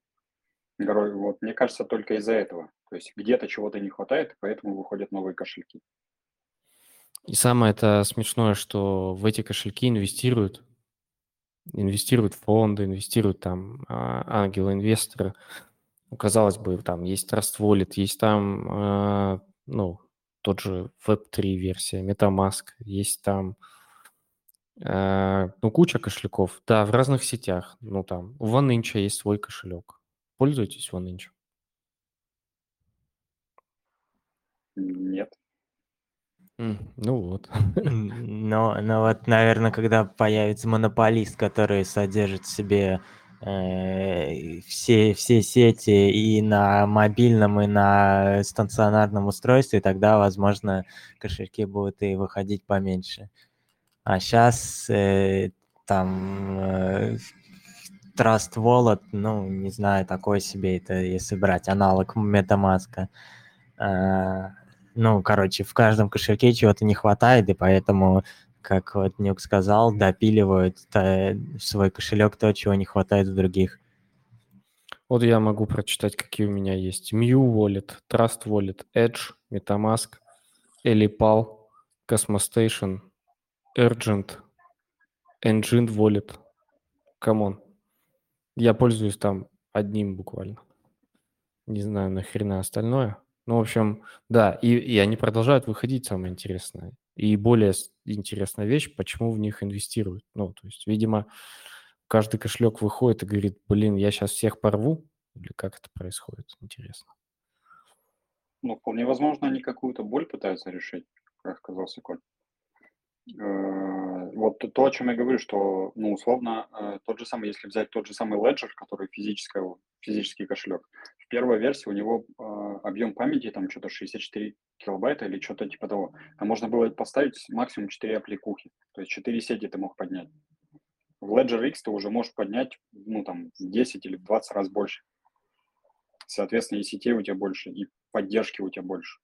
Вот, мне кажется, только из-за этого. То есть где-то чего-то не хватает, поэтому выходят новые кошельки. И самое это смешное, что в эти кошельки инвестируют, инвестируют фонды, инвестируют там а, ангелы-инвесторы. Ну, казалось бы, там есть Trust Wallet, есть там, э, ну, тот же Web3 версия, MetaMask, есть там, э, ну, куча кошельков. Да, в разных сетях. Ну, там, у OneInch есть свой кошелек. Пользуетесь OneInch? Нет. Ну вот. Но, но вот, наверное, когда появится монополист, который содержит в себе все, все сети и на мобильном, и на стационарном устройстве, тогда, возможно, кошельки будут и выходить поменьше. А сейчас там э, Trust Wallet, ну, не знаю, такой себе это, если брать аналог MetaMask. А, ну, короче, в каждом кошельке чего-то не хватает, и поэтому, как вот Нюк сказал, допиливают свой кошелек то, чего не хватает в других. Вот я могу прочитать, какие у меня есть. Mew Wallet, Trust Wallet, Edge, MetaMask, Ellipal, Cosmostation, Argent, Enjin Wallet. Come on. Я пользуюсь там одним буквально. Не знаю, нахрена остальное. Ну, в общем, да, и, и они продолжают выходить, самое интересное. И более интересная вещь, почему в них инвестируют. Ну, то есть, видимо, каждый кошелек выходит и говорит, блин, я сейчас всех порву, или как это происходит, интересно. Ну, вполне возможно, они какую-то боль пытаются решить, как сказал Секоль. Э, Вот то- о чем я говорю, что, ну, условно, э, тот же самый, если взять тот же самый Ledger, который физический кошелек, в первой версии у него э, объем памяти там что-то 64 килобайта или что-то типа того. Там можно было поставить максимум 4 аппликухи, то есть 4 сети ты мог поднять. В Ledger X ты уже можешь поднять, ну, там, в 10 или в 20 раз больше. Соответственно, и сетей у тебя больше, и поддержки у тебя больше.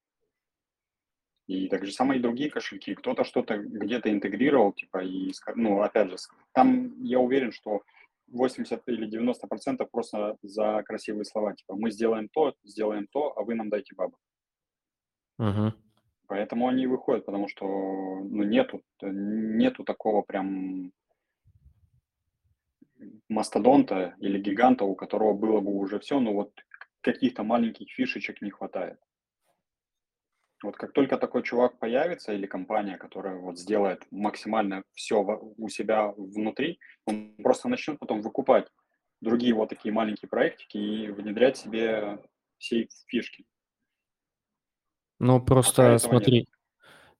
И так же самое и другие кошельки. Кто-то что-то где-то интегрировал, типа, и, ну, опять же, там я уверен, что 80 или 90 процентов просто за красивые слова, типа, мы сделаем то, сделаем то, а вы нам дайте бабок. Мгм. Поэтому они выходят, потому что, ну, нету, нету такого прям мастодонта или гиганта, у которого было бы уже все, но вот каких-то маленьких фишечек не хватает. Вот как только такой чувак появится или компания, которая вот сделает максимально все у себя внутри, он просто начнет потом выкупать другие вот такие маленькие проектики и внедрять себе все фишки. Ну, Пока просто этого нет. смотри,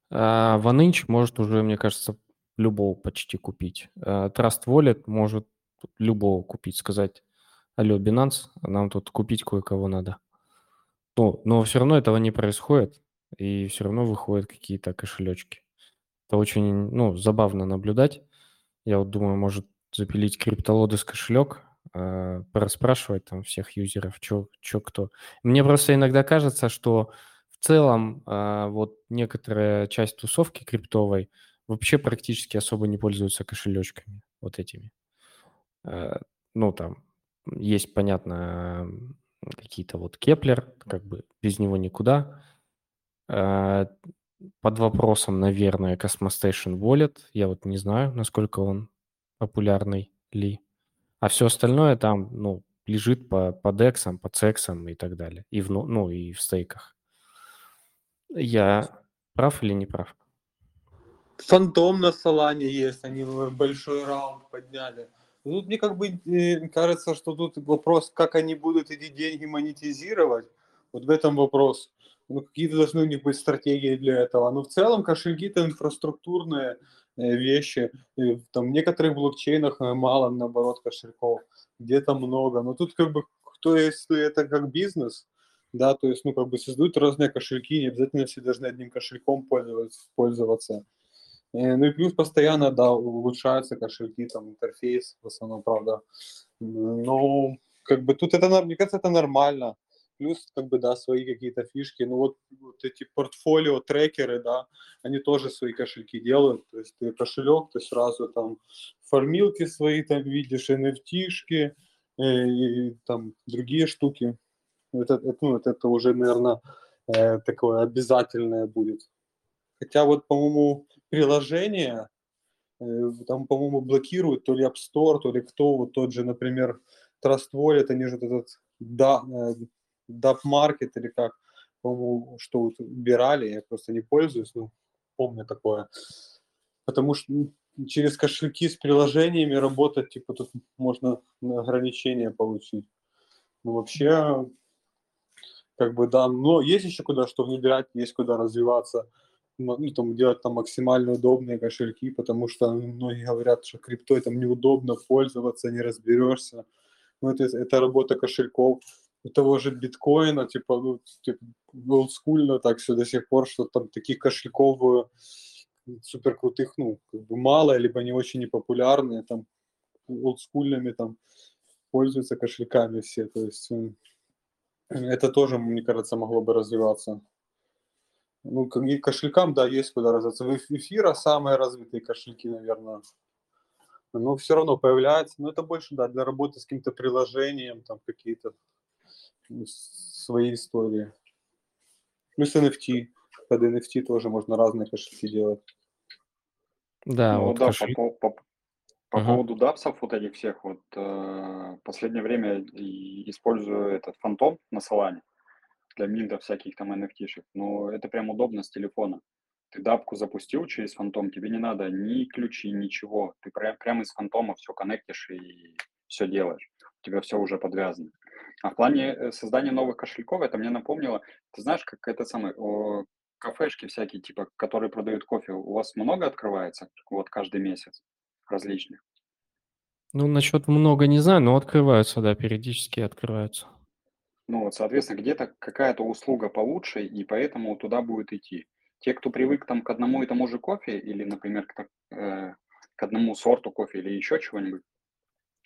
а, OneInch может уже, мне кажется, любого почти купить. А, Trust Wallet может любого купить, сказать, алло, Binance, нам тут купить кое-кого надо. Ну, но все равно этого не происходит, и все равно выходят какие-то кошелечки. Это очень, ну, забавно наблюдать. Я вот думаю, может запилить CryptoLodes кошелек, а, пораспрашивать там всех юзеров, что кто. Мне просто иногда кажется, что в целом а, вот некоторая часть тусовки криптовой вообще практически особо не пользуются кошелечками вот этими. Э, Ну, там есть, понятно, какие-то вот Keplr, как бы без него никуда. Э, Под вопросом, наверное, Cosmostation Wallet. Я вот не знаю, насколько он популярный ли. А все остальное там, ну, лежит по, по дексам, по цексам и так далее. И в, ну, и в стейках. Я прав или не прав? Фантом на Солане есть, они большой раунд подняли. Тут мне как бы э, кажется, что тут вопрос, как они будут эти деньги монетизировать. Вот в этом вопрос. Ну, какие-то должны у них быть стратегии для этого. Но в целом кошельки это инфраструктурные э, вещи. И там в некоторых блокчейнах э, мало, наоборот, кошельков. Где-то много. Но тут как бы кто если это как бизнес, да, то есть, ну, как бы создают разные кошельки, не обязательно все должны одним кошельком пользоваться. Э, Ну и плюс постоянно, да, улучшаются кошельки, там интерфейс в основном, правда. Но как бы тут это, мне кажется, это нормально. Плюс, как бы, да, свои какие-то фишки. Ну вот, вот эти портфолио, трекеры, да, они тоже свои кошельки делают. То есть ты кошелек, ты сразу там формилки свои там видишь, NFT-шки, э, и там другие штуки. Это, это, ну, вот это уже, наверное, такое обязательное будет. Хотя вот, по-моему, приложение э, там, по-моему, блокируют то ли App Store, то ли кто, вот тот же, например, Trust Wallet, они же этот да, Dap Market или как, по-моему, что вот убирали, я просто не пользуюсь, но помню такое. Потому что ну, через кошельки с приложениями работать, типа тут можно ограничения получить. Ну, вообще, как бы, да, но есть еще куда что внедрять, есть куда развиваться, ну, там, делать там максимально удобные кошельки, потому что многие говорят, что криптой там неудобно пользоваться, не разберешься. Ну, это, это работа кошельков. У того же биткоина, типа, ну, типа, олдскульно так все до сих пор, что там таких кошельков э, супер крутых, ну, как бы мало, либо не очень непопулярные, там, олдскульными там пользуются кошельками все, то есть это тоже, мне кажется, могло бы развиваться. Ну, и кошелькам, да, есть куда развиваться. В эфира самые развитые кошельки, наверное. Но все равно появляется. Но это больше, да, для работы с каким-то приложением, там какие-то свои истории. Плюс NFT. Под NFT тоже можно разные кошельки делать. Да, Ну вот да, по, кошель- по, по, по Мгм. поводу дапсов вот этих всех, вот э, последнее время использую этот фантом на Солане для минта всяких там NFT-шек. Но это прям удобно с телефона. Ты дапку запустил через фантом, тебе не надо ни ключи, ничего. Ты прям, прямо из фантома все коннектишь и все делаешь. У тебя все уже подвязано. А в плане э, создания новых кошельков, это мне напомнило, ты знаешь, как это самое, о, кафешки всякие, типа, которые продают кофе, у вас много открывается, вот каждый месяц различных? Ну, насчет много не знаю, но открываются, да, периодически открываются. Ну вот, соответственно, где-то какая-то услуга получше, и поэтому туда будет идти. Те, кто привык там к одному и тому же кофе, или, например, к, э, к одному сорту кофе или еще чего-нибудь,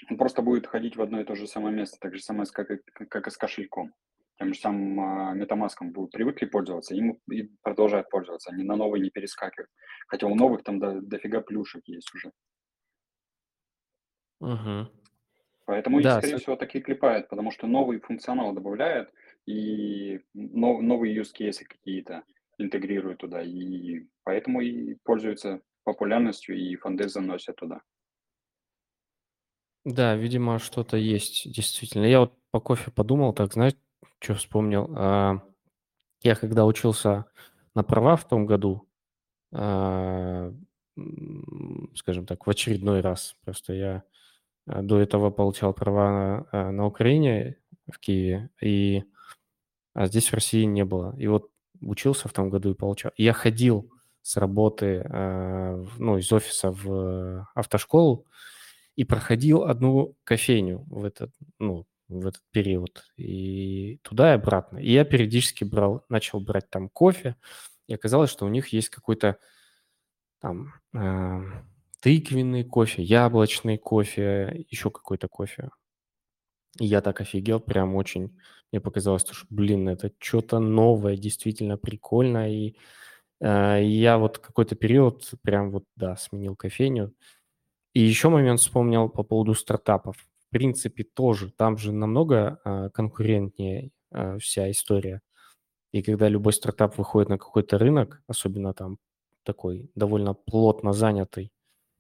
он просто будет ходить в одно и то же самое место, так же самое, с- как, и- как и с кошельком. Тем же самым а, MetaMask будут привыкли пользоваться, им и продолжают пользоваться, они на новые не перескакивают. Хотя у новых там до, дофига плюшек есть уже. Мгм. Поэтому их, Да, скорее со- всего, так и клепают, потому что новый функционал добавляют и нов- новые use cases какие-то интегрируют туда, и поэтому и пользуются популярностью, и фонды заносят туда. Да, видимо, что-то есть, действительно. Я вот по кофе подумал, так, знаешь, что вспомнил? А, Я когда учился на права в том году, а, скажем так, в очередной раз, просто я а, до этого получал права на, на Украине, в Киеве, и а здесь в России не было. И вот учился в том году и получал. Я ходил с работы, ну, из офиса в автошколу и проходил одну кофейню в этот, ну, в этот период. И туда и обратно. И я периодически брал, начал брать там кофе, и оказалось, что у них есть какой-то там а, тыквенный кофе, яблочный кофе, еще какой-то кофе. И я так офигел, прям очень. Мне показалось, что, блин, это что-то новое, действительно прикольно. И э, я вот какой-то период прям вот, да, сменил кофейню. И еще момент вспомнил по поводу стартапов. В принципе, тоже. Там же намного э, конкурентнее э, вся история. И когда любой стартап выходит на какой-то рынок, особенно там такой довольно плотно занятый,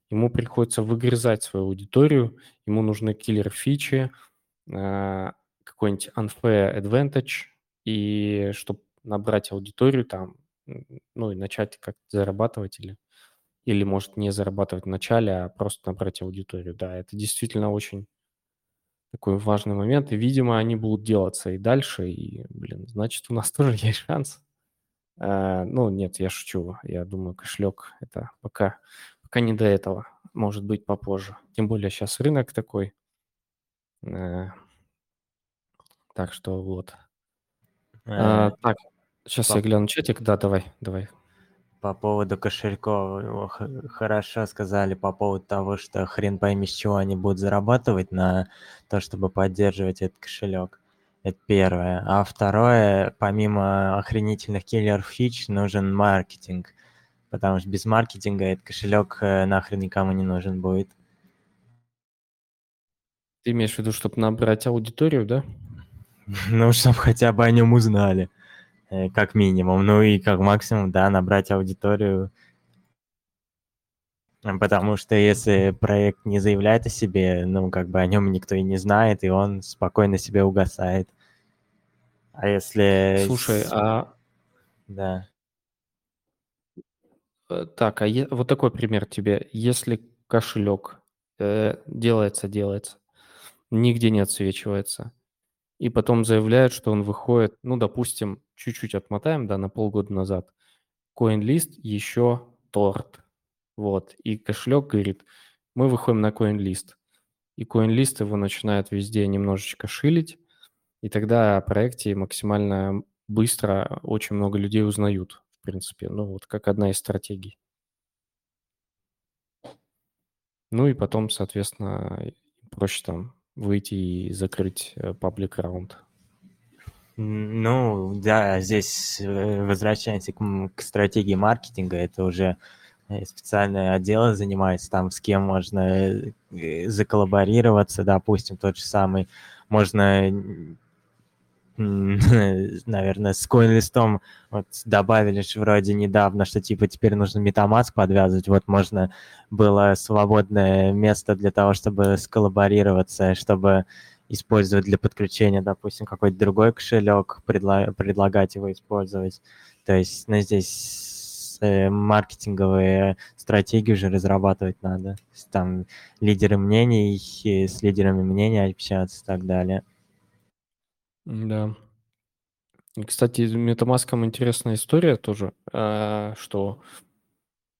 ему приходится выгрызать свою аудиторию, ему нужны киллер-фичи, э, какой-нибудь unfair advantage, и чтобы набрать аудиторию там, ну и начать как-то зарабатывать или, или может не зарабатывать в начале, а просто набрать аудиторию. Да, это действительно очень такой важный момент, и, видимо, они будут делаться и дальше, и, блин, значит, у нас тоже есть шанс. Э, ну, нет, я шучу. Я думаю, кошелек это пока, пока не до этого. Может быть, попозже. Тем более сейчас рынок такой. Э, так что вот. А, Э, так, сейчас я гляну чатик. Да, давай, давай. По поводу кошельков, хорошо сказали по поводу того, что хрен пойми, с чего они будут зарабатывать на то, чтобы поддерживать этот кошелек. Это первое. А второе, помимо охренительных киллер-фич, нужен маркетинг. Потому что без маркетинга этот кошелек э, нахрен никому не нужен будет. Ты имеешь в виду, чтобы набрать аудиторию, да? Ну, чтобы хотя бы о нем узнали. Э, Как минимум. Ну и как максимум, да, набрать аудиторию. Потому что если проект не заявляет о себе, ну, как бы о нем никто и не знает, и он спокойно себе угасает. А если... Слушай, а Да. Э, Так, а е- вот такой пример тебе. Если кошелек э, делается, делается, нигде не отсвечивается, и потом заявляют, что он выходит, ну, допустим, чуть-чуть отмотаем, да, на полгода назад, CoinList еще торт, вот, и кошелек говорит, мы выходим на CoinList, и CoinList его начинает везде немножечко шилить, и тогда о проекте максимально быстро очень много людей узнают, в принципе, ну, вот как одна из стратегий. Ну и потом, соответственно, проще там выйти и закрыть э, паблик раунд. Ну, да, здесь э, возвращаемся к, к стратегии маркетинга. Это уже э, специальное отдело занимается там, с кем можно э, заколлаборироваться, допустим, тот же самый. Можно, наверное, с CoinList'ом вот добавили же вроде недавно, что типа теперь нужно MetaMask подвязывать. Вот можно было свободное место для того, чтобы сколлаборироваться, чтобы использовать для подключения, допустим, какой-то другой кошелек, предла- предлагать его использовать. То есть, ну, здесь э, маркетинговые стратегии уже разрабатывать надо. Там лидеры мнений, и с лидерами мнений общаться и так далее. Да. Кстати, с MetaMask интересная история тоже, а, что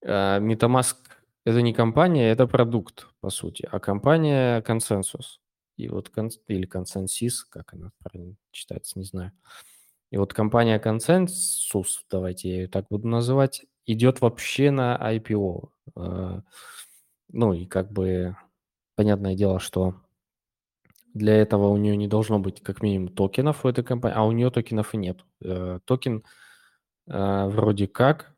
а, MetaMask это не компания, это продукт, по сути, а компания консенсус. И вот или консенсис, как она правильно читается, не знаю. И вот компания консенсус, давайте я ее так буду называть, идет вообще на IPO. А, Ну и как бы понятное дело, что для этого у нее не должно быть как минимум токенов у этой компании, а у нее токенов и нет. Э, Токен э, вроде как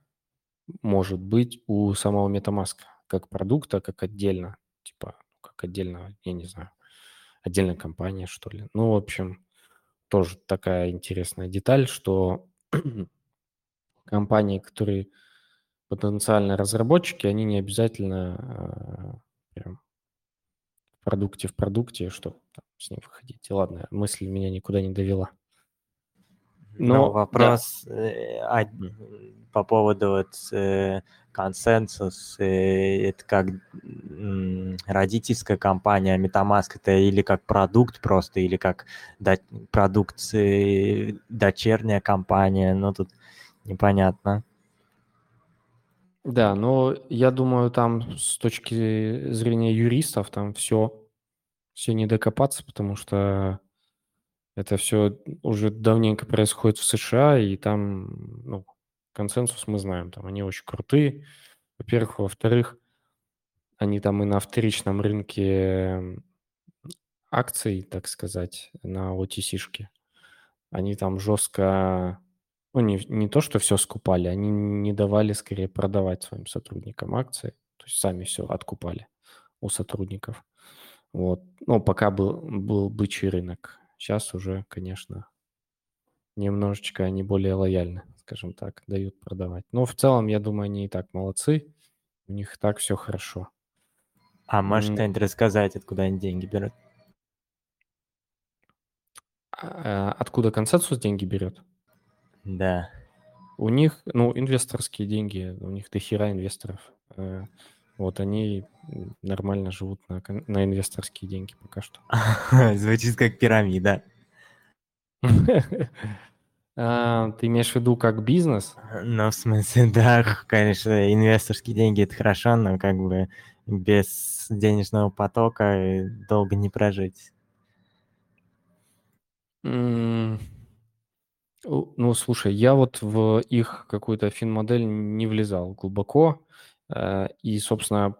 может быть у самого MetaMask как продукта, как отдельно, типа как отдельно, я не знаю, отдельная компания, что ли. Ну, в общем, тоже такая интересная деталь, что компании, которые потенциально разработчики, они не обязательно э, прям в продукте в продукте, чтобы там с ним выходить. И ладно, мысль меня никуда не довела. Но Но, да. вопрос э, а, по поводу вот э, консенсус, э, это как родительская компания MetaMask, это или как продукт просто, или как до- продукт дочерняя компания, ну тут непонятно. Да, но я думаю, там с точки зрения юристов там все, все не докопаться, потому что это все уже давненько происходит в США, и там, ну, консенсус мы знаем, там они очень крутые, во-первых, во-вторых, они там и на вторичном рынке акций, так сказать, на OTC-шке, они там жестко, ну, не, не то, что все скупали, они не давали, скорее, продавать своим сотрудникам акции, то есть сами все откупали у сотрудников. Вот. Ну, пока был, был бычий рынок. Сейчас уже, конечно, немножечко они более лояльны, скажем так, дают продавать. Но в целом, я думаю, они и так молодцы. У них так все хорошо. А можешь М. кто-нибудь рассказать, откуда они деньги берут? А, Откуда консенсус деньги берет? Да. У них, ну, инвесторские деньги, у них дохера инвесторов. Э, Вот они нормально живут на, на инвесторские деньги пока что. Звучит как пирамида. А, Ты имеешь в виду как бизнес? Ну, в смысле, да, конечно, инвесторские деньги это хорошо, но как бы без денежного потока э, долго не прожить. Ну, слушай, я вот в их какую-то финмодель не влезал глубоко. Э, И, собственно,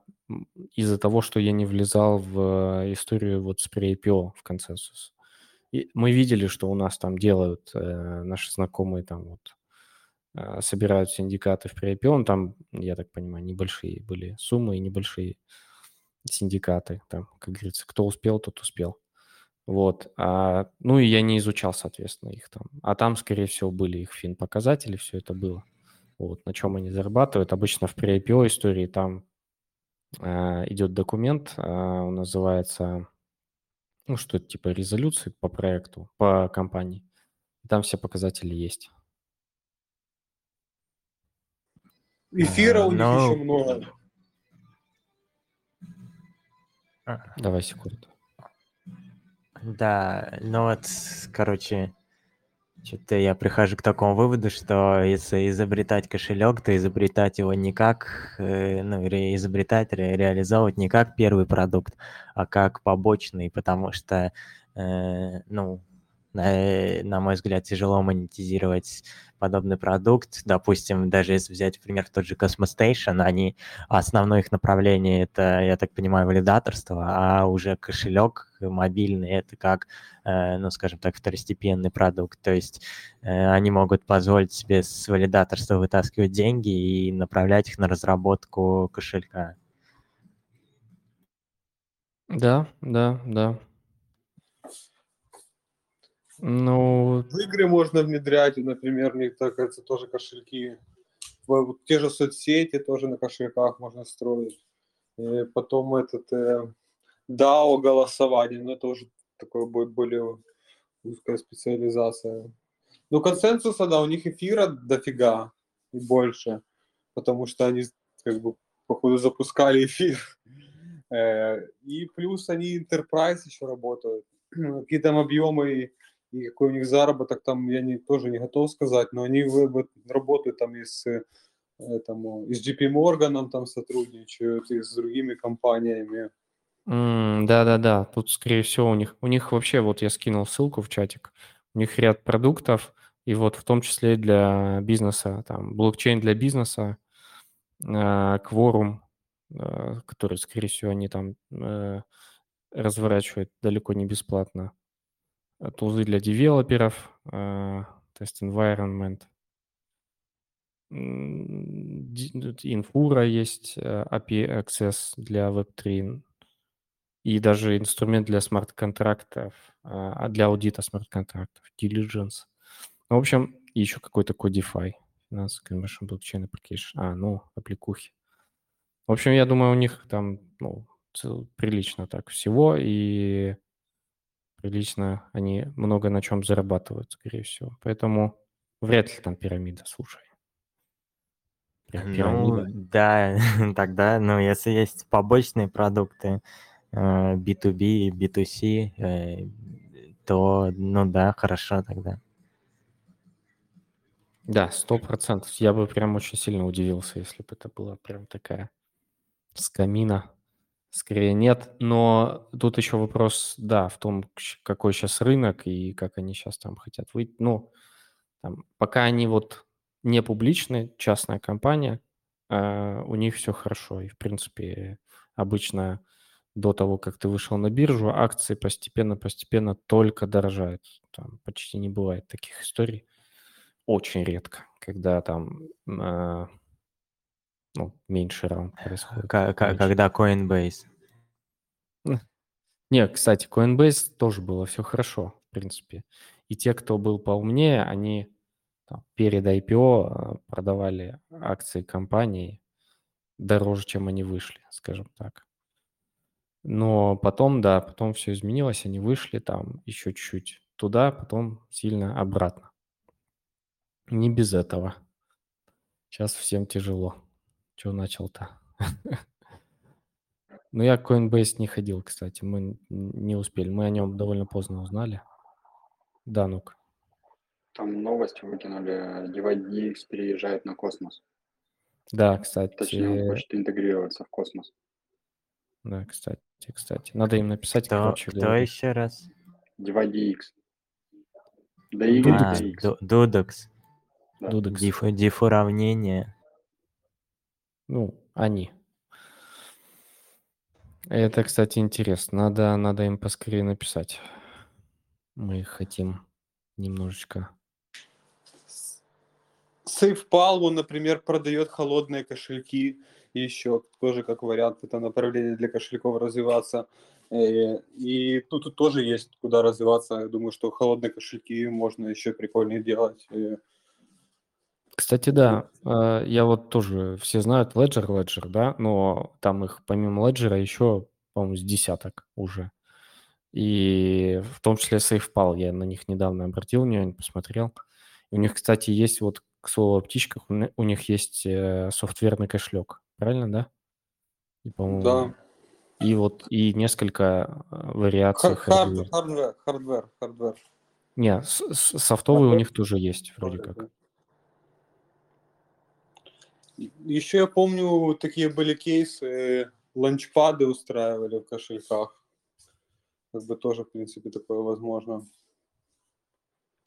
из-за того, что я не влезал в историю вот с pre-IPO в консенсус. Мы видели, что у нас там делают э, наши знакомые там вот э, собирают синдикаты в pre-IPO. Ну, Там, я так понимаю, небольшие были суммы и небольшие синдикаты. Там, как говорится, кто успел, тот успел. Вот. А, ну и я не изучал, соответственно, их там. А там, скорее всего, были их фин-показатели, все это было. Вот, на чем они зарабатывают. Обычно в pre-IPO истории там э, идет документ, э, он называется, ну, что это типа резолюции по проекту, по компании. Там все показатели есть. Эфира А, у них ну, еще много. Давай секунду. Да, ну вот, короче, что-то я прихожу к такому выводу, что если изобретать кошелек, то изобретать его не как, э, ну, ре- изобретать, ре- реализовывать не как первый продукт, а как побочный, потому что, э, ну, на, на мой взгляд, тяжело монетизировать подобный продукт. Допустим, даже если взять, например, тот же Cosmostation, они, основное их направление это, я так понимаю, валидаторство, а уже кошелек мобильный это как, э, ну, скажем так, второстепенный продукт. То есть э, они могут позволить себе с валидаторства вытаскивать деньги и направлять их на разработку кошелька. Да, да, да. Ну, В игры можно внедрять, например, мне так кажется, тоже кошельки. Те же соцсети тоже на кошельках можно строить. И потом этот э, DAO голосование, но это уже такое будет более узкая специализация. Ну, консенсуса, да, у них эфира дофига и больше, потому что они как бы походу запускали эфир. Э, И плюс они enterprise еще работают. Какие там объемы и- какой у них заработок, там я не, тоже не готов сказать, но они работают там и с, э, этому, и с JP Morgan там сотрудничают, и с другими компаниями. м, да-да-да, тут, скорее всего, у них, у них вообще, вот я скинул ссылку в чатик, у них ряд продуктов, и вот в том числе для бизнеса, там, блокчейн для бизнеса, э, Quorum, э, который, скорее всего, они там разворачивают далеко не бесплатно, тулзы для девелоперов, э, тест environment, тут Инфура есть, э, API Access для Web3, и даже инструмент для смарт-контрактов, а, а для аудита смарт-контрактов, Diligence. Ну, в общем, еще какой-то Codify, Finance Conversion Blockchain Application. А, ну, аппликухи. В общем, я думаю, у них там ну, прилично так всего, и прилично они много на чем зарабатывают, скорее всего. Поэтому вряд ли там пирамида, слушай. Прям Ну, пирамида. да, тогда, ну, если есть побочные продукты э, B2B и B2C, э, то, ну да, хорошо тогда. Да, сто процентов. Я бы прям очень сильно удивился, если бы это была прям такая скамина. Скорее нет, но тут еще вопрос, да, в том, какой сейчас рынок и как они сейчас там хотят выйти. Ну, там, пока они вот не публичные, частная компания, э, у них все хорошо. И, в принципе, обычно до того, как ты вышел на биржу, акции постепенно-постепенно только дорожают. Там почти не бывает таких историй. Очень редко, когда там э, ну, меньше раунд происходит. Ка- меньше. Когда Coinbase. Не, кстати, Coinbase тоже было все хорошо, в принципе. И те, кто был поумнее, они там, перед IPO э, продавали акции компании дороже, чем они вышли, скажем так. Но потом, да, потом все изменилось, они вышли там еще чуть-чуть туда, потом сильно обратно. Не без этого. Сейчас всем тяжело. Чего начал-то? Ну, я к Coinbase не ходил, кстати. Мы не успели. Мы о нем довольно поздно узнали. Да, ну-ка. Там новости выкинули, DivIDX переезжает на космос. Да, Точнее, он кстати, хочет интегрироваться в космос. да, кстати, кстати. Надо им написать, Кто, короче кто говоря. еще раз? А, DX. Ду- Дудекс. Да. Дудекс. Диф, диф уравнение. Ну, они. Это, кстати, интересно. Надо, надо им поскорее написать. Мы хотим немножечко. SafePal, он, например, продает холодные кошельки еще тоже как вариант, это направление для кошельков развиваться. Э, И тут, тут тоже есть куда развиваться. Я думаю, что холодные кошельки можно еще прикольнее делать. Кстати, да, э, я вот тоже, все знают Ledger, Ledger, да, но там их помимо Ledger еще, по-моему, с десяток уже. И в том числе SafePal, я на них недавно обратил внимание, посмотрел. И у них, кстати, есть вот, к слову о птичках, у ни- у них есть э, софтверный кошелек, правильно, да? И, по-моему, Да. и вот и несколько э, вариаций Har- hard- hardware. Hardware, hardware, hardware. Не, с- с- софтовый у Hardware них тоже есть, вроде как. Еще я помню, такие были кейсы, ланчпады устраивали в кошельках. Как бы тоже, в принципе, такое возможно.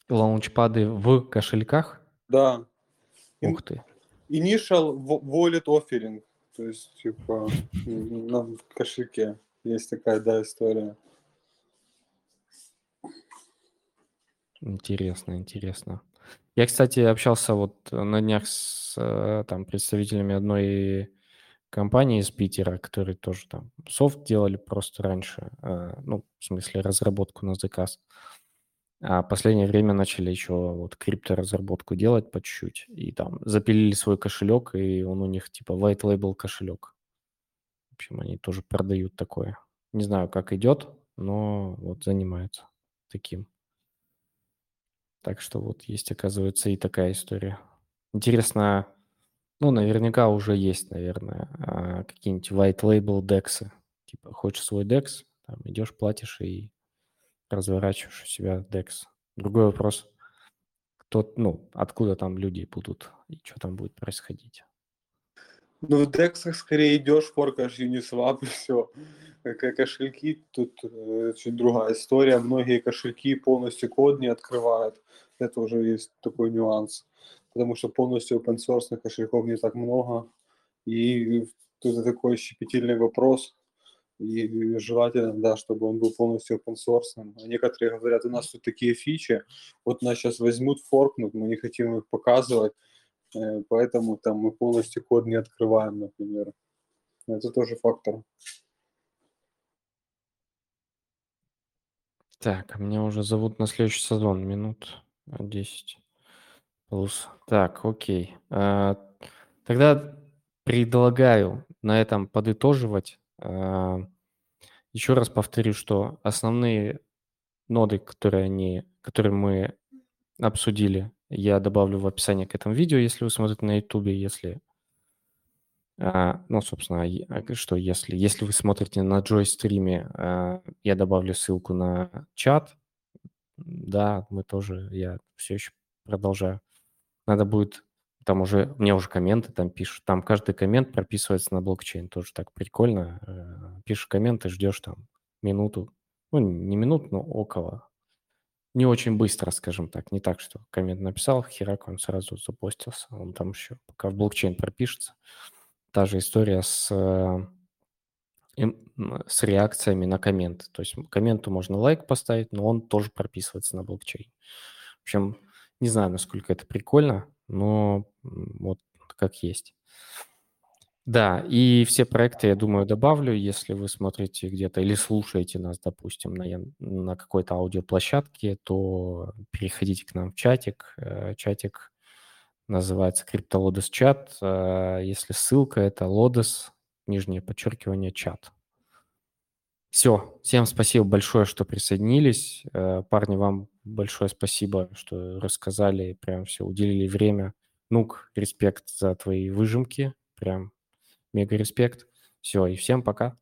Лаунчпады в кошельках? Да. Ух ты. Initial wa- wallet offering. То есть, типа, на кошельке. Есть такая, да, история. Интересно, интересно. Я, кстати, общался вот на днях с э, там представителями одной компании из Питера, которые тоже там софт делали просто раньше, э, ну, в смысле разработку на заказ. А последнее время начали еще вот крипторазработку делать по чуть-чуть. И там запилили свой кошелек, и он у них типа white label кошелек. В общем, они тоже продают такое. Не знаю, как идет, но вот занимаются таким. Так что вот есть, оказывается, и такая история. Интересно, ну, наверняка уже есть, наверное, а, какие-нибудь white label дексы. Типа, хочешь свой декс, там идешь, платишь и разворачиваешь у себя декс. Другой вопрос, кто, ну, откуда там люди будут и что там будет происходить. Ну, в дексах скорее идешь, форкаешь Uniswap и все. Кошельки, тут чуть другая история. Многие кошельки полностью код не открывают. Это уже есть такой нюанс. Потому что полностью open source кошельков не так много. И тут такой щепетильный вопрос. И желательно, да, чтобы он был полностью open source. А некоторые говорят, у нас тут такие фичи, вот нас сейчас возьмут, форкнут, мы не хотим их показывать, поэтому там мы полностью код не открываем, например. Это тоже фактор. Так, меня уже зовут на следующий сезон, минут 10 плюс. Так, окей. А, Тогда предлагаю на этом подытоживать. А, Еще раз повторю, что основные ноды, которые, они, которые мы обсудили, я добавлю в описание к этому видео, если вы смотрите на YouTube, если... а, Ну, собственно, а, что если? Если вы смотрите на Joy стриме, а, я добавлю ссылку на чат. Да, мы тоже, я все еще продолжаю. Надо будет, там уже, мне уже комменты там пишут, там каждый коммент прописывается на блокчейн, тоже так прикольно. Пишешь комменты, ждешь там минуту, ну, не минут, но около. Не очень быстро, скажем так, не так, что коммент написал, херак, он сразу запостился, он там еще пока в блокчейн пропишется. Та же история с, э, с реакциями на комменты. То есть комменту можно лайк поставить, но он тоже прописывается на блокчейн. В общем, не знаю, насколько это прикольно, но вот как есть. Да, и все проекты, я думаю, добавлю, если вы смотрите где-то или слушаете нас, допустим, на, на какой-то аудиоплощадке, то переходите к нам в чатик. Э, Чатик называется CryptoLodes чат. Э, Если ссылка, это Lodes, нижнее подчеркивание, чат. Все, всем спасибо большое, что присоединились. Э, Парни, вам большое спасибо, что рассказали, прям все уделили время. Нук, респект за твои выжимки, прям мега респект. Все, и всем пока.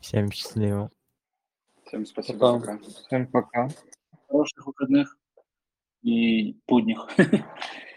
Всем счастливо. Всем спасибо, Пока. пока. Всем пока. Хороших выходных и будних.